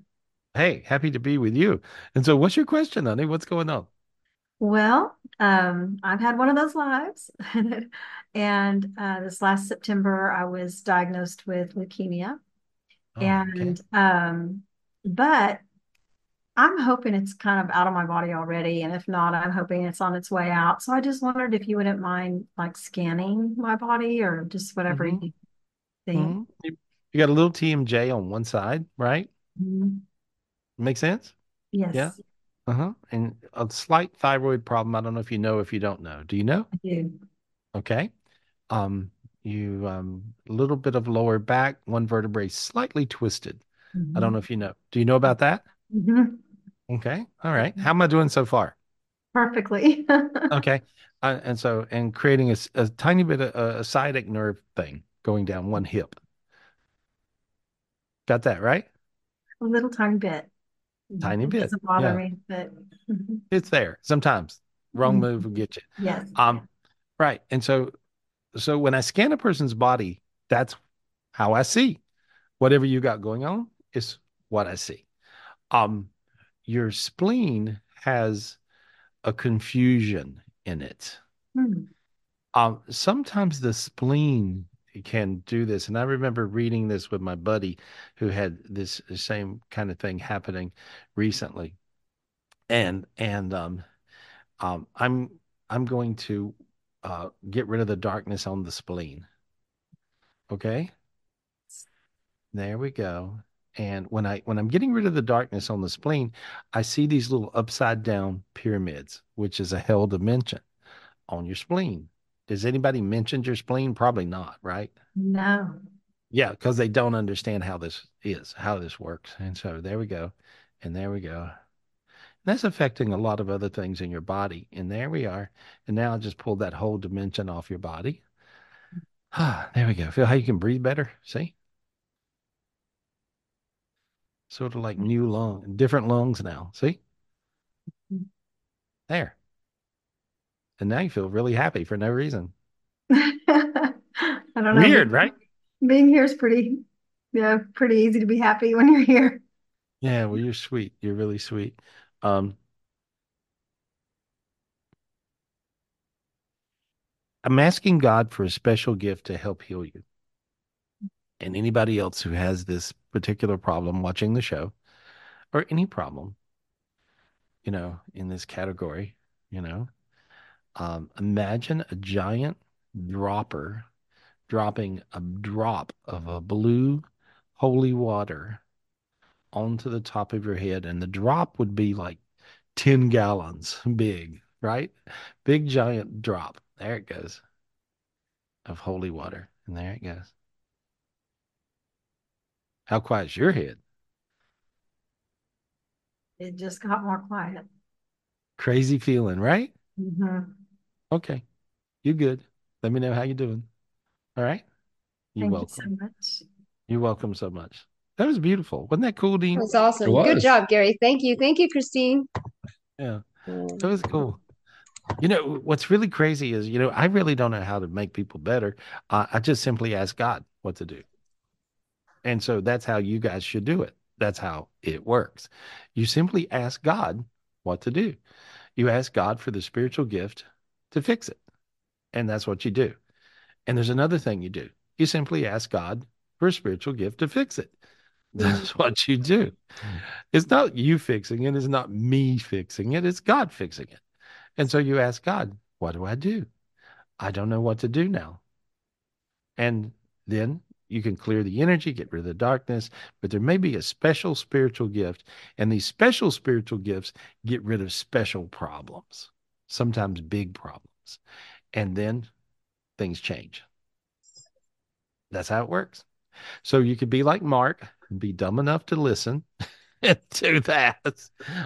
Hey, happy to be with you. And so, what's your question, honey? What's going on? Well, um, I've had one of those lives, and uh, this last September I was diagnosed with leukemia, Oh, okay. and um, but I'm hoping it's kind of out of my body already, and if not, I'm hoping it's on its way out. So I just wondered if you wouldn't mind like scanning my body or just whatever Mhm. you think. Mhm. You, got a little TMJ on one side, right? Mhm. Make sense? Yes, Yeah. Uh-huh. And a slight thyroid problem. I don't know if you know if you don't know. Do you know? I do. Okay. Um, you um a little bit of lower back, one vertebrae slightly twisted. I don't know if you know. Do you know about that? Mhm. Okay. All right. How am I doing so far? Perfectly. Okay. Uh, and so, and creating a, a tiny bit of a, a sciatic nerve thing going down one hip. Got that right? A little tiny bit. Tiny bit. It doesn't bother Yeah. me, but. It's there. Sometimes wrong Mhm. move will get you. yes. Um, right. And so, so when I scan a person's body, that's how I see whatever you got going on is what I see. Um, your spleen has a confusion in it. Hmm. Um, sometimes the spleen can do this. And I remember reading this with my buddy who had this same kind of thing happening recently. and and um, um, I'm I'm going to uh, get rid of the darkness on the spleen. Okay. There we go. And when I when I'm getting rid of the darkness on the spleen, I see these little upside down pyramids, which is a hell dimension on your spleen. Does anybody mention your spleen? Probably not, right? No. Yeah, because they don't understand how this is, how this works. And so there we go. And there we go. That's affecting a lot of other things in your body. And there we are. And now I just pulled that whole dimension off your body. Ah, there we go. Feel how you can breathe better? See? Sort of like new lung, different lungs now. See? There. And now you feel really happy for no reason. I don't know. Weird, right? Being here is pretty, yeah, pretty easy to be happy when you're here. Yeah, well, you're sweet. You're really sweet. Um, I'm asking God for a special gift to help heal you. And anybody else who has this particular problem watching the show or any problem, you know, in this category, you know, um, imagine a giant dropper dropping a drop of a blue holy water onto the top of your head. And the drop would be like 10 gallons big, right? Big giant drop. There it goes of holy water. And there it goes. How quiet's your head? It just got more quiet. Crazy feeling, right? Mhm. Okay. You good. Let me know how you're doing. All right. You're Thank welcome. you so much. You're welcome so much. That was beautiful. Wasn't that cool, Dean? That was awesome. Good job, Gary. Thank you. Thank you, Christine. Yeah. That was cool. You know, what's really crazy is, you know, I really don't know how to make people better. Uh, I just simply ask God what to do. And so that's how you guys should do it. That's how it works. You simply ask God what to do. You ask God for the spiritual gift to fix it. And that's what you do. And there's another thing you do. You simply ask God for a spiritual gift to fix it. That's what you do. It's not you fixing it. It's not me fixing it. It's God fixing it. And so you ask God, what do I do? I don't know what to do now. And then you can clear the energy, get rid of the darkness, but there may be a special spiritual gift. And these special spiritual gifts get rid of special problems, sometimes big problems. And then things change. That's how it works. So you could be like Mark be dumb enough to listen to that,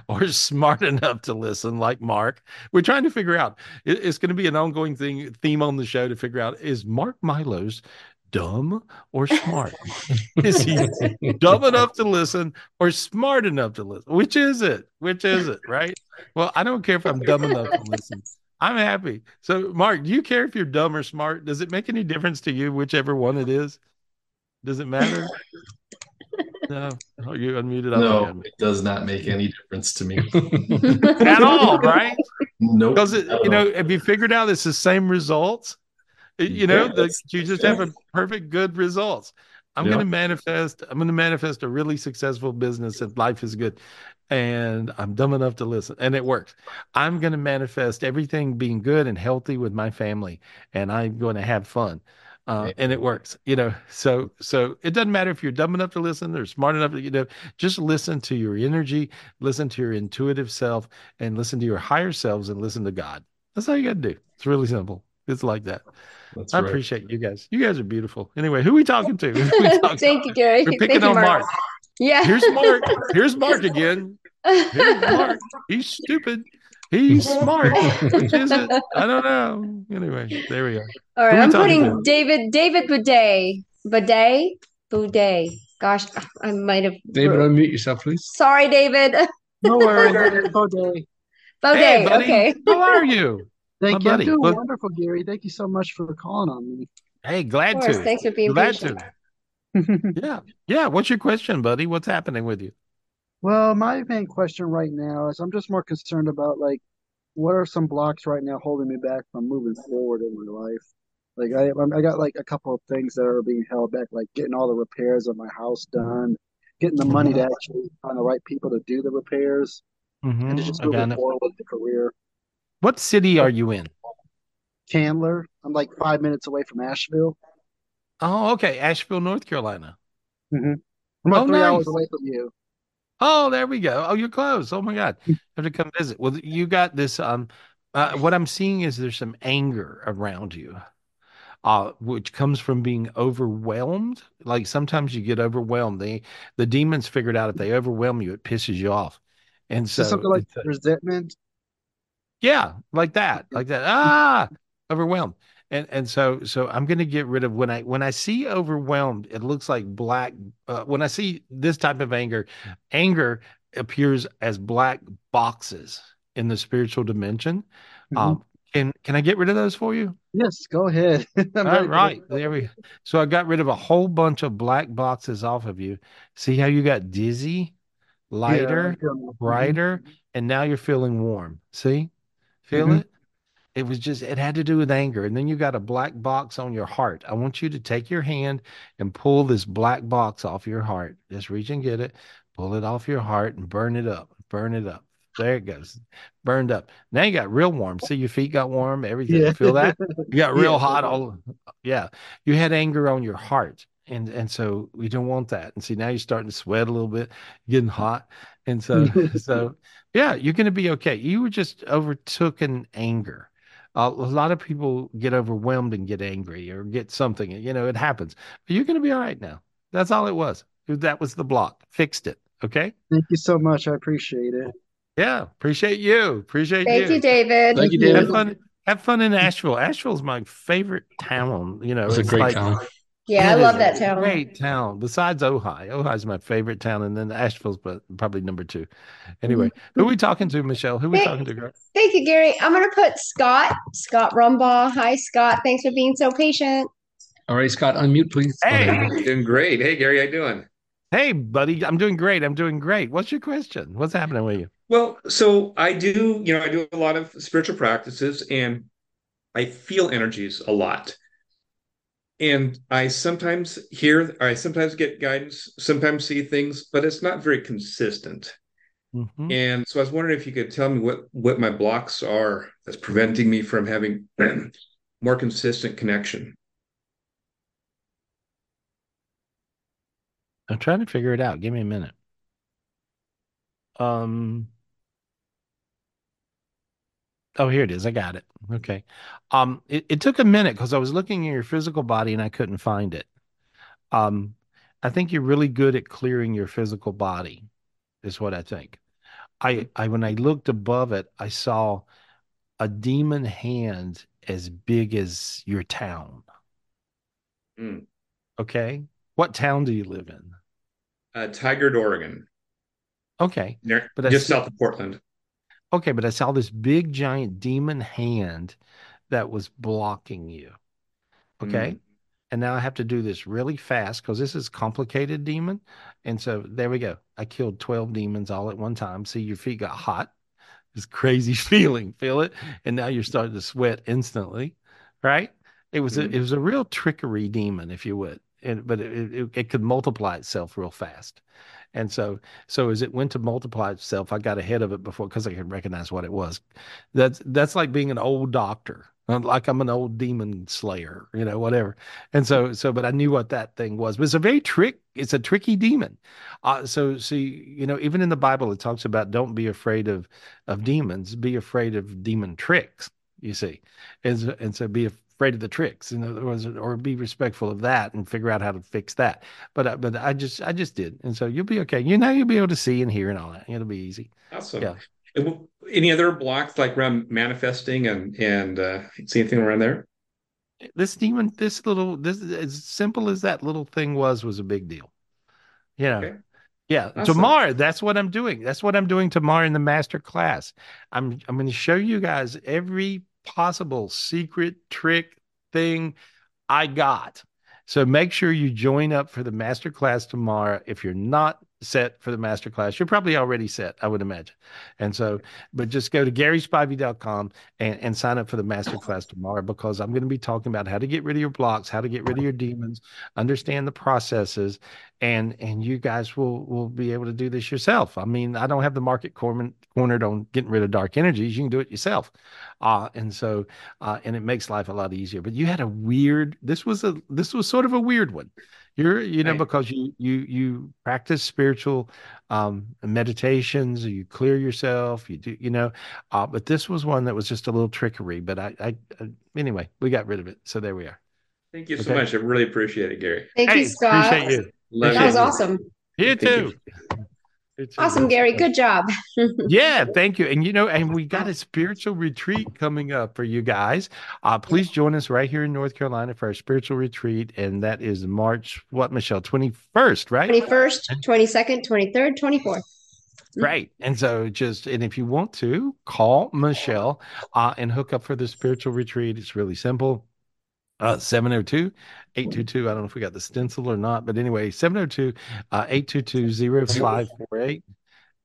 or smart enough to listen like Mark. We're trying to figure out. It's going to be an ongoing thing theme on the show to figure out is Mark Milo's dumb or smart? is he dumb enough to listen or smart enough to listen? Which is it? Which is it? Right? Well, I don't care if I'm dumb enough to listen. I'm happy. So, Mark, do you care if you're dumb or smart? Does it make any difference to you, whichever one it is? Does it matter? No. Oh, you unmuted. I No, think it does not make any difference to me. At all, right? Nope. Because it, you at all. know, have you figured out it's the same results? It- you know, Yeah, the, you just yeah. have a perfect good results. I'm Yeah. going to manifest. I'm going to manifest a really successful business and life is good, and I'm dumb enough to listen, and it works. I'm going to manifest everything being good and healthy with my family, and I'm going to have fun, uh, and it works. You know, so so it doesn't matter if you're dumb enough to listen or smart enough to you know, just listen to your energy, listen to your intuitive self, and listen to your higher selves, and listen to God. That's all you got to do. It's really simple. It's like that. That's I right. appreciate you guys. You guys are beautiful. Anyway, who are we talking to? We talking Thank you, Gary. We're picking Thank you, on Mark. Mark. Yeah. Here's Mark. Here's Mark again. Here's Mark. He's stupid. He's smart. Which is it? I don't know. Anyway, there we are. All Who right, we I'm putting to? David David Boudet. Boudet? Boudet. Gosh, I might have David, unmute yourself, please. Sorry, David. No worries. Boudet. Boudet, Hey, buddy. okay. How are you? Thank My you. I'm buddy. doing Well- wonderful, Gary. Thank you so much for calling on me. Hey, glad Of to. Thanks for being glad patient. to. Yeah. Yeah. What's your question, buddy? What's happening with you? Well, my main question right now is I'm just more concerned about like what are some blocks right now holding me back from moving forward in my life? Like I I'm- I got like a couple of things that are being held back, like getting all the repairs of my house done, getting the money to actually find the right people to do the repairs. And to just I moving got it. forward with the career. What city are you in? Candler, I'm like five minutes away from Asheville. Oh, okay, Asheville, North Carolina. hmm I'm about Oh, three hours nice. away from you. Oh, there we go. Oh, you're close. Oh my God. Have to come visit. Well, you got this. Um, uh, what I'm seeing is there's some anger around you, uh, which comes from being overwhelmed. Like sometimes you get overwhelmed. They, the demons figured out if they overwhelm you, it pisses you off. And so, something like resentment? yeah, like that, like that. Ah, overwhelmed. And and so so I'm going to get rid of when I when I see overwhelmed, it looks like black. Uh, when I see this type of anger, anger appears as black boxes in the spiritual dimension. Mhm. Um, can can I get rid of those for you? Yes, go ahead. All right, there we. So I got rid of a whole bunch of black boxes off of you. See how you got dizzy, Yeah, lighter, that. Mhm. brighter, and now you're feeling warm. See, feel Mhm. it? It was just, it had to do with anger. And then you got a black box on your heart. I want you to take your hand and pull this black box off your heart. Just reach and get it, pull it off your heart and burn it up. Burn it up. There it goes. Burned up. Now you got real warm. See, your feet got warm, everything. Yeah. Feel that? You got real Yes, I hot all yeah. You had anger on your heart. And and so we don't want that. And see, now you're starting to sweat a little bit, getting hot. And so so yeah, you're gonna be okay. You were just overtook in anger. A lot of people get overwhelmed and get angry or get something, you know, it happens. But you're going to be all right now. That's all it was. That was the block. Fixed it. Okay. Thank you so much. I appreciate it. Yeah. Appreciate you. Appreciate Thank you, you. David. Thank you, Thank Have David. fun. Have fun in Asheville. Asheville's my favorite town. You know, It's a great like town. Yeah, I love that town. great town. Besides Ojai, Ojai's my favorite town, and then Asheville's but probably number two. Anyway, mm-hmm. who are we talking to, Michelle? Who are we Hey. talking to, girl? Thank you, Gary. I'm gonna put Scott, Scott Rumbaugh. Hi, Scott. Thanks for being so patient. All right, Scott, unmute, please. There you Hey, go. Doing great. Hey, Gary, how you doing? hey, buddy. I'm doing great. I'm doing great. What's your question? What's happening with you? Well, so I do, you know, I do a lot of spiritual practices and I feel energies a lot. And I sometimes hear, I sometimes get guidance, sometimes see things, but it's not very consistent. Mhm. And so I was wondering if you could tell me what what my blocks are that's preventing me from having more consistent connection. I'm trying to figure it out. Give me a minute. Um, oh, here it is. I got it. Okay. Um, it, it took a minute because I was looking at your physical body and I couldn't find it. Um, I think you're really good at clearing your physical body, is what I think. I, I when I looked above it, I saw a demon hand as big as your town. Mm. Okay. What town do you live in? Uh, Tigard, Oregon, Okay. near, But just south of Portland. Okay, but I saw this big giant demon hand that was blocking you. Okay. Mm. And now I have to do this really fast because this is complicated demon. And so there we go. I killed 12 demons all at one time. See, your feet got hot. This crazy feeling. Feel it? And now you're starting to sweat instantly. Right? It was a Mm. it was a real trickery demon, if you would. And but it, it, it could multiply itself real fast. And so so as it went to multiply itself, I got ahead of it before because I could recognize what it was. That's that's like being an old doctor. uh, Like I'm an old demon slayer, you know, whatever. And so so but I knew what that thing was. But it's a very trick, it's a tricky demon. Uh so see, you know, even in the Bible it talks about don't be afraid of of demons, be afraid of demon tricks, you see. And and so be afraid of the tricks, in other words, or be respectful of that and figure out how to fix that. But I, but I just I just did, and so you'll be okay. You know you'll be able to see and hear and all that. It'll be easy. Awesome. Yeah. Any other blocks like around manifesting and and uh, see anything around there? This demon, this little, this as simple as that little thing was, was a big deal. You know. Okay. Yeah, Awesome. tomorrow. That's what I'm doing. That's what I'm doing tomorrow in the master class. I'm I'm going to show you guys every possible secret trick thing I got. So make sure you join up for the master class tomorrow. If you're not set for the master class. You're probably already set, I would imagine. And so, but just go to garyspivey.com and, and sign up for the master class tomorrow because I'm going to be talking about how to get rid of your blocks, how to get rid of your demons, understand the processes, and and you guys will will be able to do this yourself. I mean, I don't have the market cornered cornered on getting rid of dark energies. You can do it yourself. Uh, and so uh, and it makes life a lot easier. But you had a weird this was a this was sort of a weird one you're, you know, Right. because you you you practice spiritual um meditations, you clear yourself, you do, you know. Uh, but this was one that was just a little trickery. But I, I, I anyway, we got rid of it. So there we are. Thank you so much. I really appreciate it, Gary. Thank Hey, you, Scott. appreciate you. Love That was awesome. You Thank you. too. You too. Awesome, Gary. Good job. Yeah, thank you. And you know, and we got a spiritual retreat coming up for you guys. Uh, please join us right here in North Carolina for our spiritual retreat, and that is March what, Michelle, twenty first, right? 21st, 22nd, 23rd, 24th. Right. And so just, and if you want to call Michelle uh, and hook up for the spiritual retreat, it's really simple. Uh, 702 822. I don't know if we got the stencil or not, but anyway, 702 uh, 822 0548.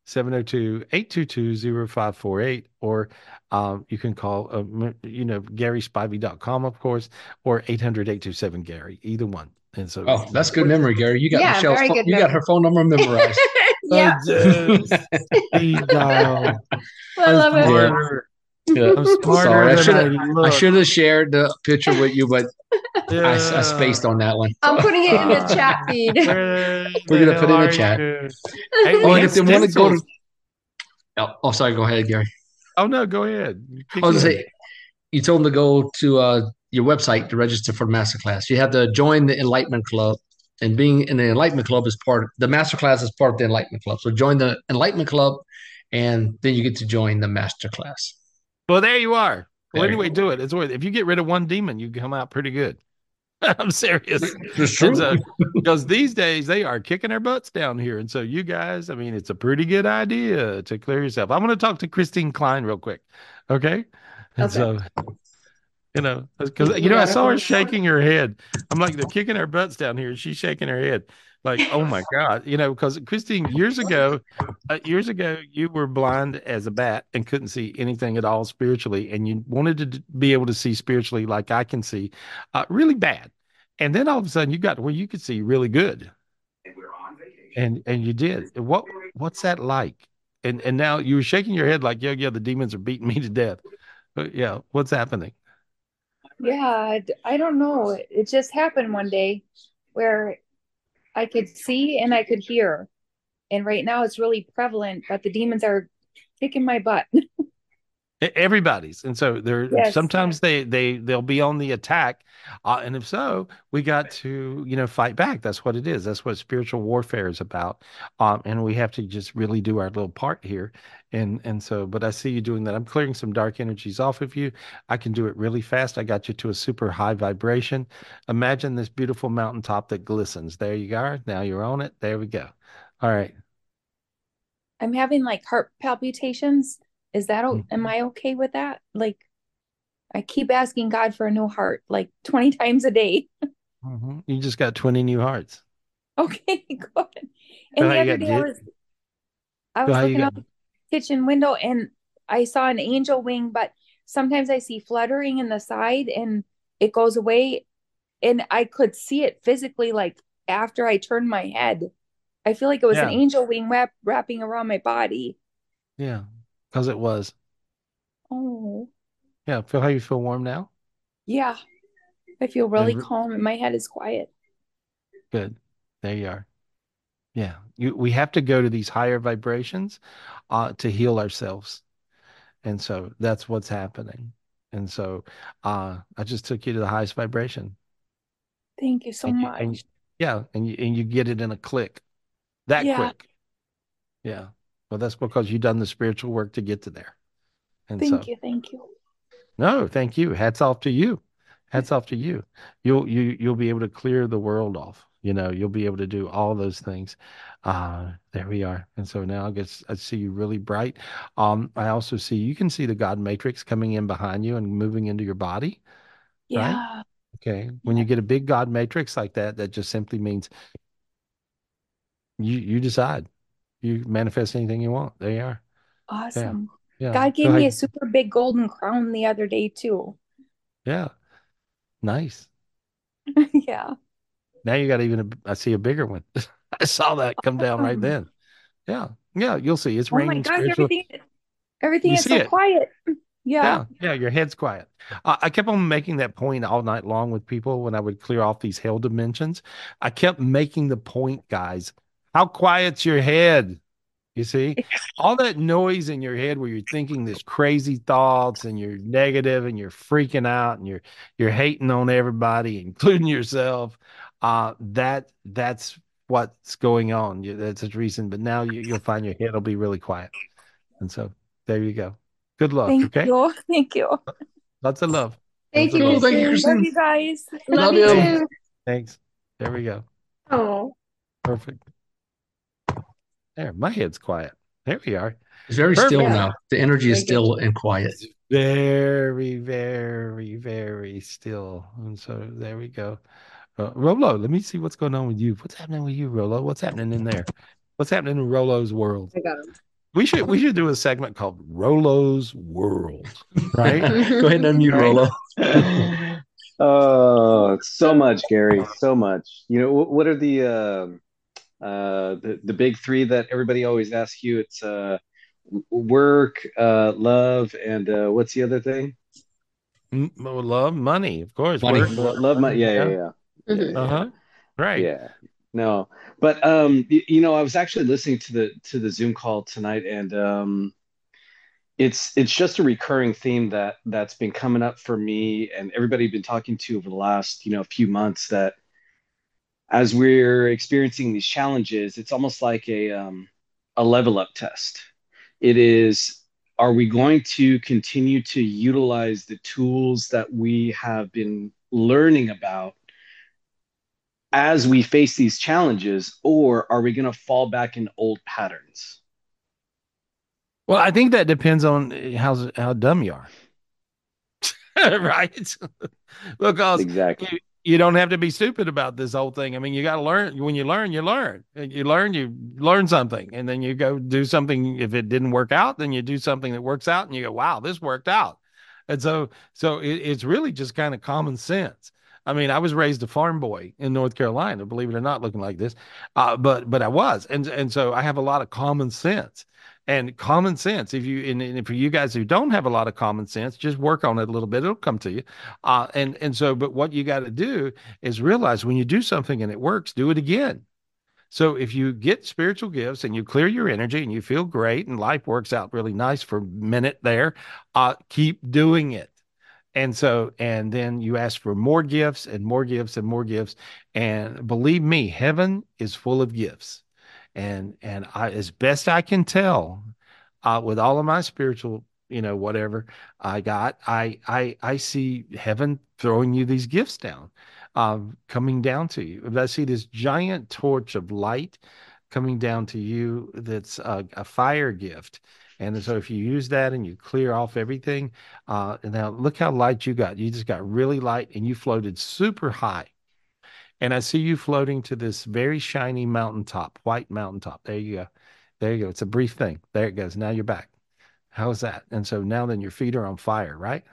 702 822 0548. Or um, you can call, uh, you know, GarySpivey.com, of course, or 800 827 Gary, either one. And so, Oh, that's good memory, Gary. You got Yeah, Michelle's very good you got her phone number memorized. yeah. Speed dial. I love it. Smarter. Yeah. I'm smarter Sorry, I should I have I should have shared the picture with you, but I, I spaced on that one. I'm putting it in the chat feed. We're gonna put hell in the chat. Hey, Oh, we and if they want to go to oh, oh, sorry, go ahead, Gary. Oh no, go ahead. You I was gonna say you told them to go to uh, your website to register for the masterclass. You have to join the Enlightenment Club, and being in the Enlightenment Club is part of the masterclass is part of the Enlightenment Club. So join the Enlightenment Club, and then you get to join the masterclass. Well, there you are. Well, There you anyway, do it. It's worth. If you get rid of one demon, you come out pretty good. I'm serious. It's true. so, because uh, these days they are kicking our butts down here, and so you guys, I mean, it's a pretty good idea to clear yourself. I'm going to talk to Christine Klein real quick, okay? And Okay. so, you know, because you know, I saw her shaking her head. I'm like, they're kicking our butts down here. She's shaking her head, like, oh my god, you know, because Christine, years ago, uh, years ago, you were blind as a bat and couldn't see anything at all spiritually, and you wanted to d- be able to see spiritually like I can see, uh, really bad. And then all of a sudden, you got where you could see really good, and we're on and and you did. What what's that like? And and now you were shaking your head like, yeah, yeah, the demons are beating me to death. But yeah, what's happening? Yeah, i don't know. It just happened one day where I could see and I could hear. And right now it's really prevalent, but the demons are kicking my butt. Everybody's, and so they're Yes. sometimes they they they'll be on the attack, uh, and if so, we got to you know fight back. That's what it is. That's what spiritual warfare is about, um, and we have to just really do our little part here. And and so, but I see you doing that. I'm clearing some dark energies off of you. I can do it really fast. I got you to a super high vibration. Imagine this beautiful mountaintop that glistens. There you are. Now you're on it. There we go. All right. I'm having like heart palpitations. Is that, o- Mm-hmm. am I okay with that? Like, I keep asking God for a new heart like 20 times a day. Mhm. You just got 20 new hearts. Okay, good. And the other day I was I was looking out the kitchen window and I saw an angel wing, but sometimes I see fluttering in the side and it goes away and I could see it physically like after I turned my head. I feel like it was an angel wing wrap, wrapping around my body. Yeah, because it was. Oh, Yeah, feel how you feel warm now? yeah. I feel really re- calm and my head is quiet. Good. There you are. Yeah, you we have to go to these higher vibrations uh to heal ourselves. And so that's what's happening. And so uh I just took you to the highest vibration. Thank you so And you, much. and yeah, and you and you get it in a click. That Yeah. quick. Yeah. Well, that's because you've done the spiritual work to get to there. And Thank so you. Thank you. No, thank you. Hats off to you. Hats off to you. You'll you you'll be able to clear the world off. You know, you'll be able to do all those things. Uh, there we are. And so now I guess I see you really bright. Um, I also see you can see the God matrix coming in behind you and moving into your body, right? Yeah. Okay. When you get a big God matrix like that, that just simply means you you decide. You manifest anything you want. There you are. Awesome. Yeah. God Go gave me a super big golden crown the other day too. Yeah. Nice. Yeah. Now you got even a, I see a bigger one. I saw that come down right then. Yeah. Yeah. You'll see. It's Oh my raining gosh, spiritual. everything everything You is so it. quiet. Yeah. Yeah, yeah, your head's quiet. Uh, I kept on making that point all night long with people when I would clear off these hell dimensions. I kept making the point, guys, how quiet's your head? You see, all that noise in your head where you're thinking this crazy thoughts and you're negative and you're freaking out and you're you're hating on everybody, including yourself. Uh, that that's what's going on. You- That's the reason. But now you, you'll find your head will be really quiet. And so there you go. Good luck. Thank okay. you. Thank you. Lots of love. Thank Lots you, love. Thank you, Love you guys. Love you. too. Thanks. There we go. Oh. Perfect. There, my head's quiet. There we are. It's very still now. The energy is Very good. still and quiet. Very, very, very still. And so there we go. Uh, Rolo, let me see what's going on with you. What's happening with you, Rolo? What's happening in there? What's happening in Rolo's world? I got him. We should we should do a segment called Rolo's World, right? Go ahead and unmute Right. Rolo. Oh, so much, Gary. So much. You know, what, what are the um uh the, the big three that everybody always asks you? It's uh work, uh love, and uh what's the other thing? M- Love, money, of course. Money. Work, love, love, my money. yeah, yeah, Yeah. yeah, yeah, Mhm. Uh-huh. Right. Yeah. No. But um y- you know, I was actually listening to the to the Zoom call tonight and um it's it's just a recurring theme that that's been coming up for me and everybody been talking to over the last, you know, few months that as we're experiencing these challenges, it's almost like a um a level up test. It is, are we going to continue to utilize the tools that we have been learning about as we face these challenges, or are we going to fall back in old patterns? Well, I think that depends on how how dumb you are, right? because Exactly. You, don't have to be stupid about this whole thing. I mean, you got to learn. When you learn, you learn. You learn, you learn something, and then you go do something. If it didn't work out, then you do something that works out, and you go, "Wow, this worked out." And so, so it, it's really just kind of common sense. I mean, I was raised a farm boy in North Carolina, believe it or not, looking like this, uh, but but I was, and and so I have a lot of common sense. And common sense, if you and, and for you guys who don't have a lot of common sense, just work on it a little bit; it'll come to you. Uh, and and so, but what you got to do is realize when you do something and it works, do it again. So if you get spiritual gifts and you clear your energy and you feel great and life works out really nice for a minute there, uh, keep doing it. And so, and then you ask for more gifts and more gifts and more gifts. And believe me, heaven is full of gifts. And and I, as best I can tell, uh, with all of my spiritual, you know, whatever I got, I I I see heaven throwing you these gifts down, um, coming down to you. I see this giant torch of light coming down to you. That's a, a fire gift. And so if you use that and you clear off everything, uh, and now look how light you got. You just got really light and you floated super high. And I see you floating to this very shiny mountaintop, white mountaintop. There you go. There you go. It's a brief thing. There it goes. Now you're back. How's that? And so now then your feet are on fire, right?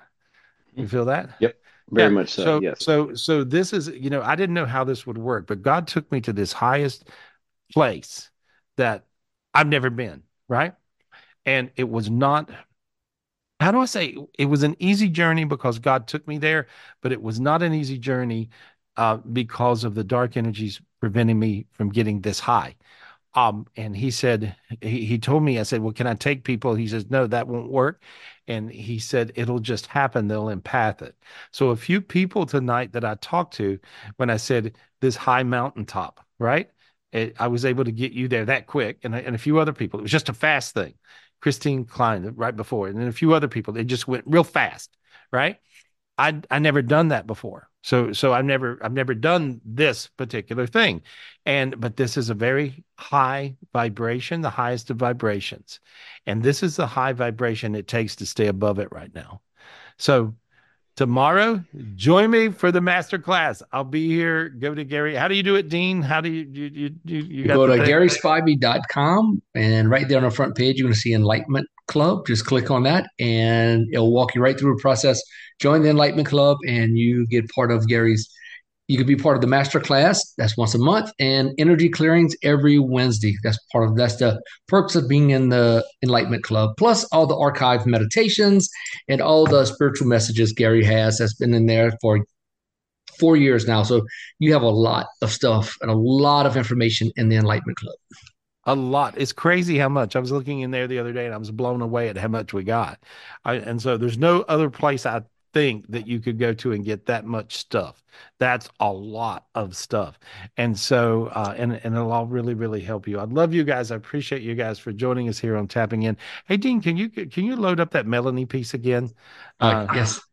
You feel that? Yep. Very Yeah. much so. So Yes. so so this is, you know, I didn't know how this would work, but God took me to this highest place that I've never been, right? And it was not how do I say it was an easy journey because God took me there, but it was not an easy journey uh, because of the dark energies preventing me from getting this high. Um, and he said, he, he told me, I said, well, can I take people? He says, no, that won't work. And he said, it'll just happen. They'll empath it. So a few people tonight that I talked to, when I said this high mountaintop, right? It, I was able to get you there that quick. And, and a few other people, it was just a fast thing. Christine Klein right before, and then a few other people, they just went real fast, right? I I never done that before. So so I've never I've never done this particular thing. And but this is a very high vibration, the highest of vibrations. And this is the high vibration it takes to stay above it right now. So tomorrow, join me for the master class. I'll be here. Go to Gary. How do you do it, Dean? How do you you you you, you go to GarySpivey.com and right there on the front page, you're going to see Enlightenment Club. Just click on that and it'll walk you right through the process. Join the Enlightenment Club and you get part of Gary's. You could be part of the master class. That's once a month, and energy clearings every Wednesday. That's part of that's the perks of being in the Enlightenment Club. Plus all the archived meditations and all the spiritual messages Gary has that's been in there for four years now. So you have a lot of stuff and a lot of information in the Enlightenment Club. A lot. It's crazy how much. I was looking in there the other day and I was blown away at how much we got. I, and so there's no other place I think that you could go to and get that much stuff. That's a lot of stuff. And so, uh, and, and it'll all really, really help you. I love you guys. I appreciate you guys for joining us here on Tapping In. Hey, Dean, can you, can you load up that Melanie piece again? Uh, yes.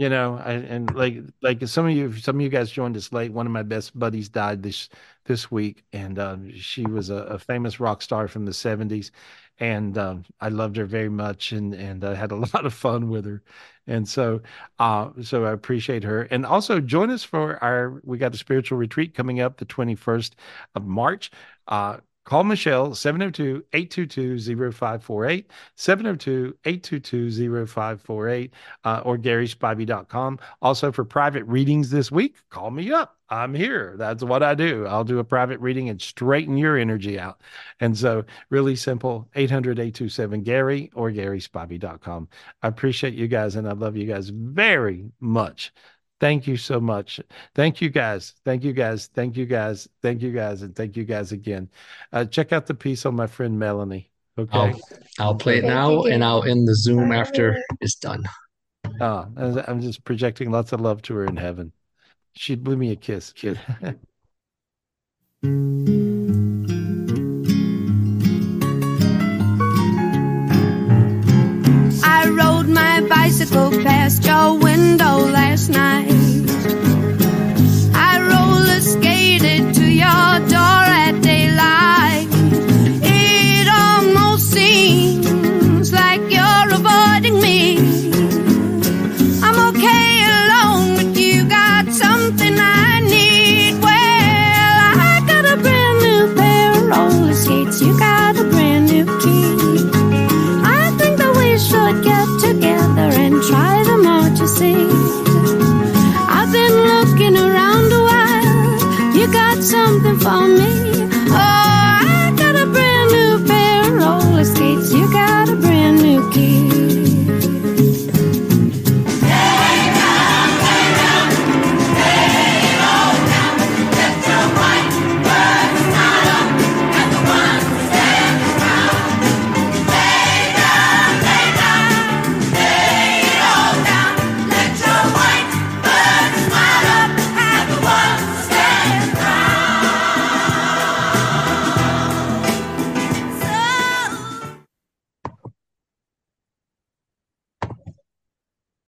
You know, and, and like like some of you some of you guys joined us late. One of my best buddies died this this week, and uh, she was a, a famous rock star from the '70s, and um, I loved her very much, and and I had a lot of fun with her, and so uh, so I appreciate her, and also join us for our we got a spiritual retreat coming up the 21st of March. Uh, Call Michelle 702 822 0548, 702 822 0548, uh, or GarySpivey.com. Also, for private readings this week, call me up. I'm here. That's what I do. I'll do a private reading and straighten your energy out. And so, really simple 800 827 Gary or GarySpivey.com. I appreciate you guys and I love you guys very much. Thank you so much. Thank you guys. Thank you guys. Thank you guys. Thank you guys. And thank you guys again. Uh, check out the piece on my friend Melanie. Okay. I'll, I'll play it now and I'll end the Zoom after it's done. Oh, I'm just projecting lots of love to her in heaven. She blew me a kiss. Kid. bicycle past your window last night. something for me.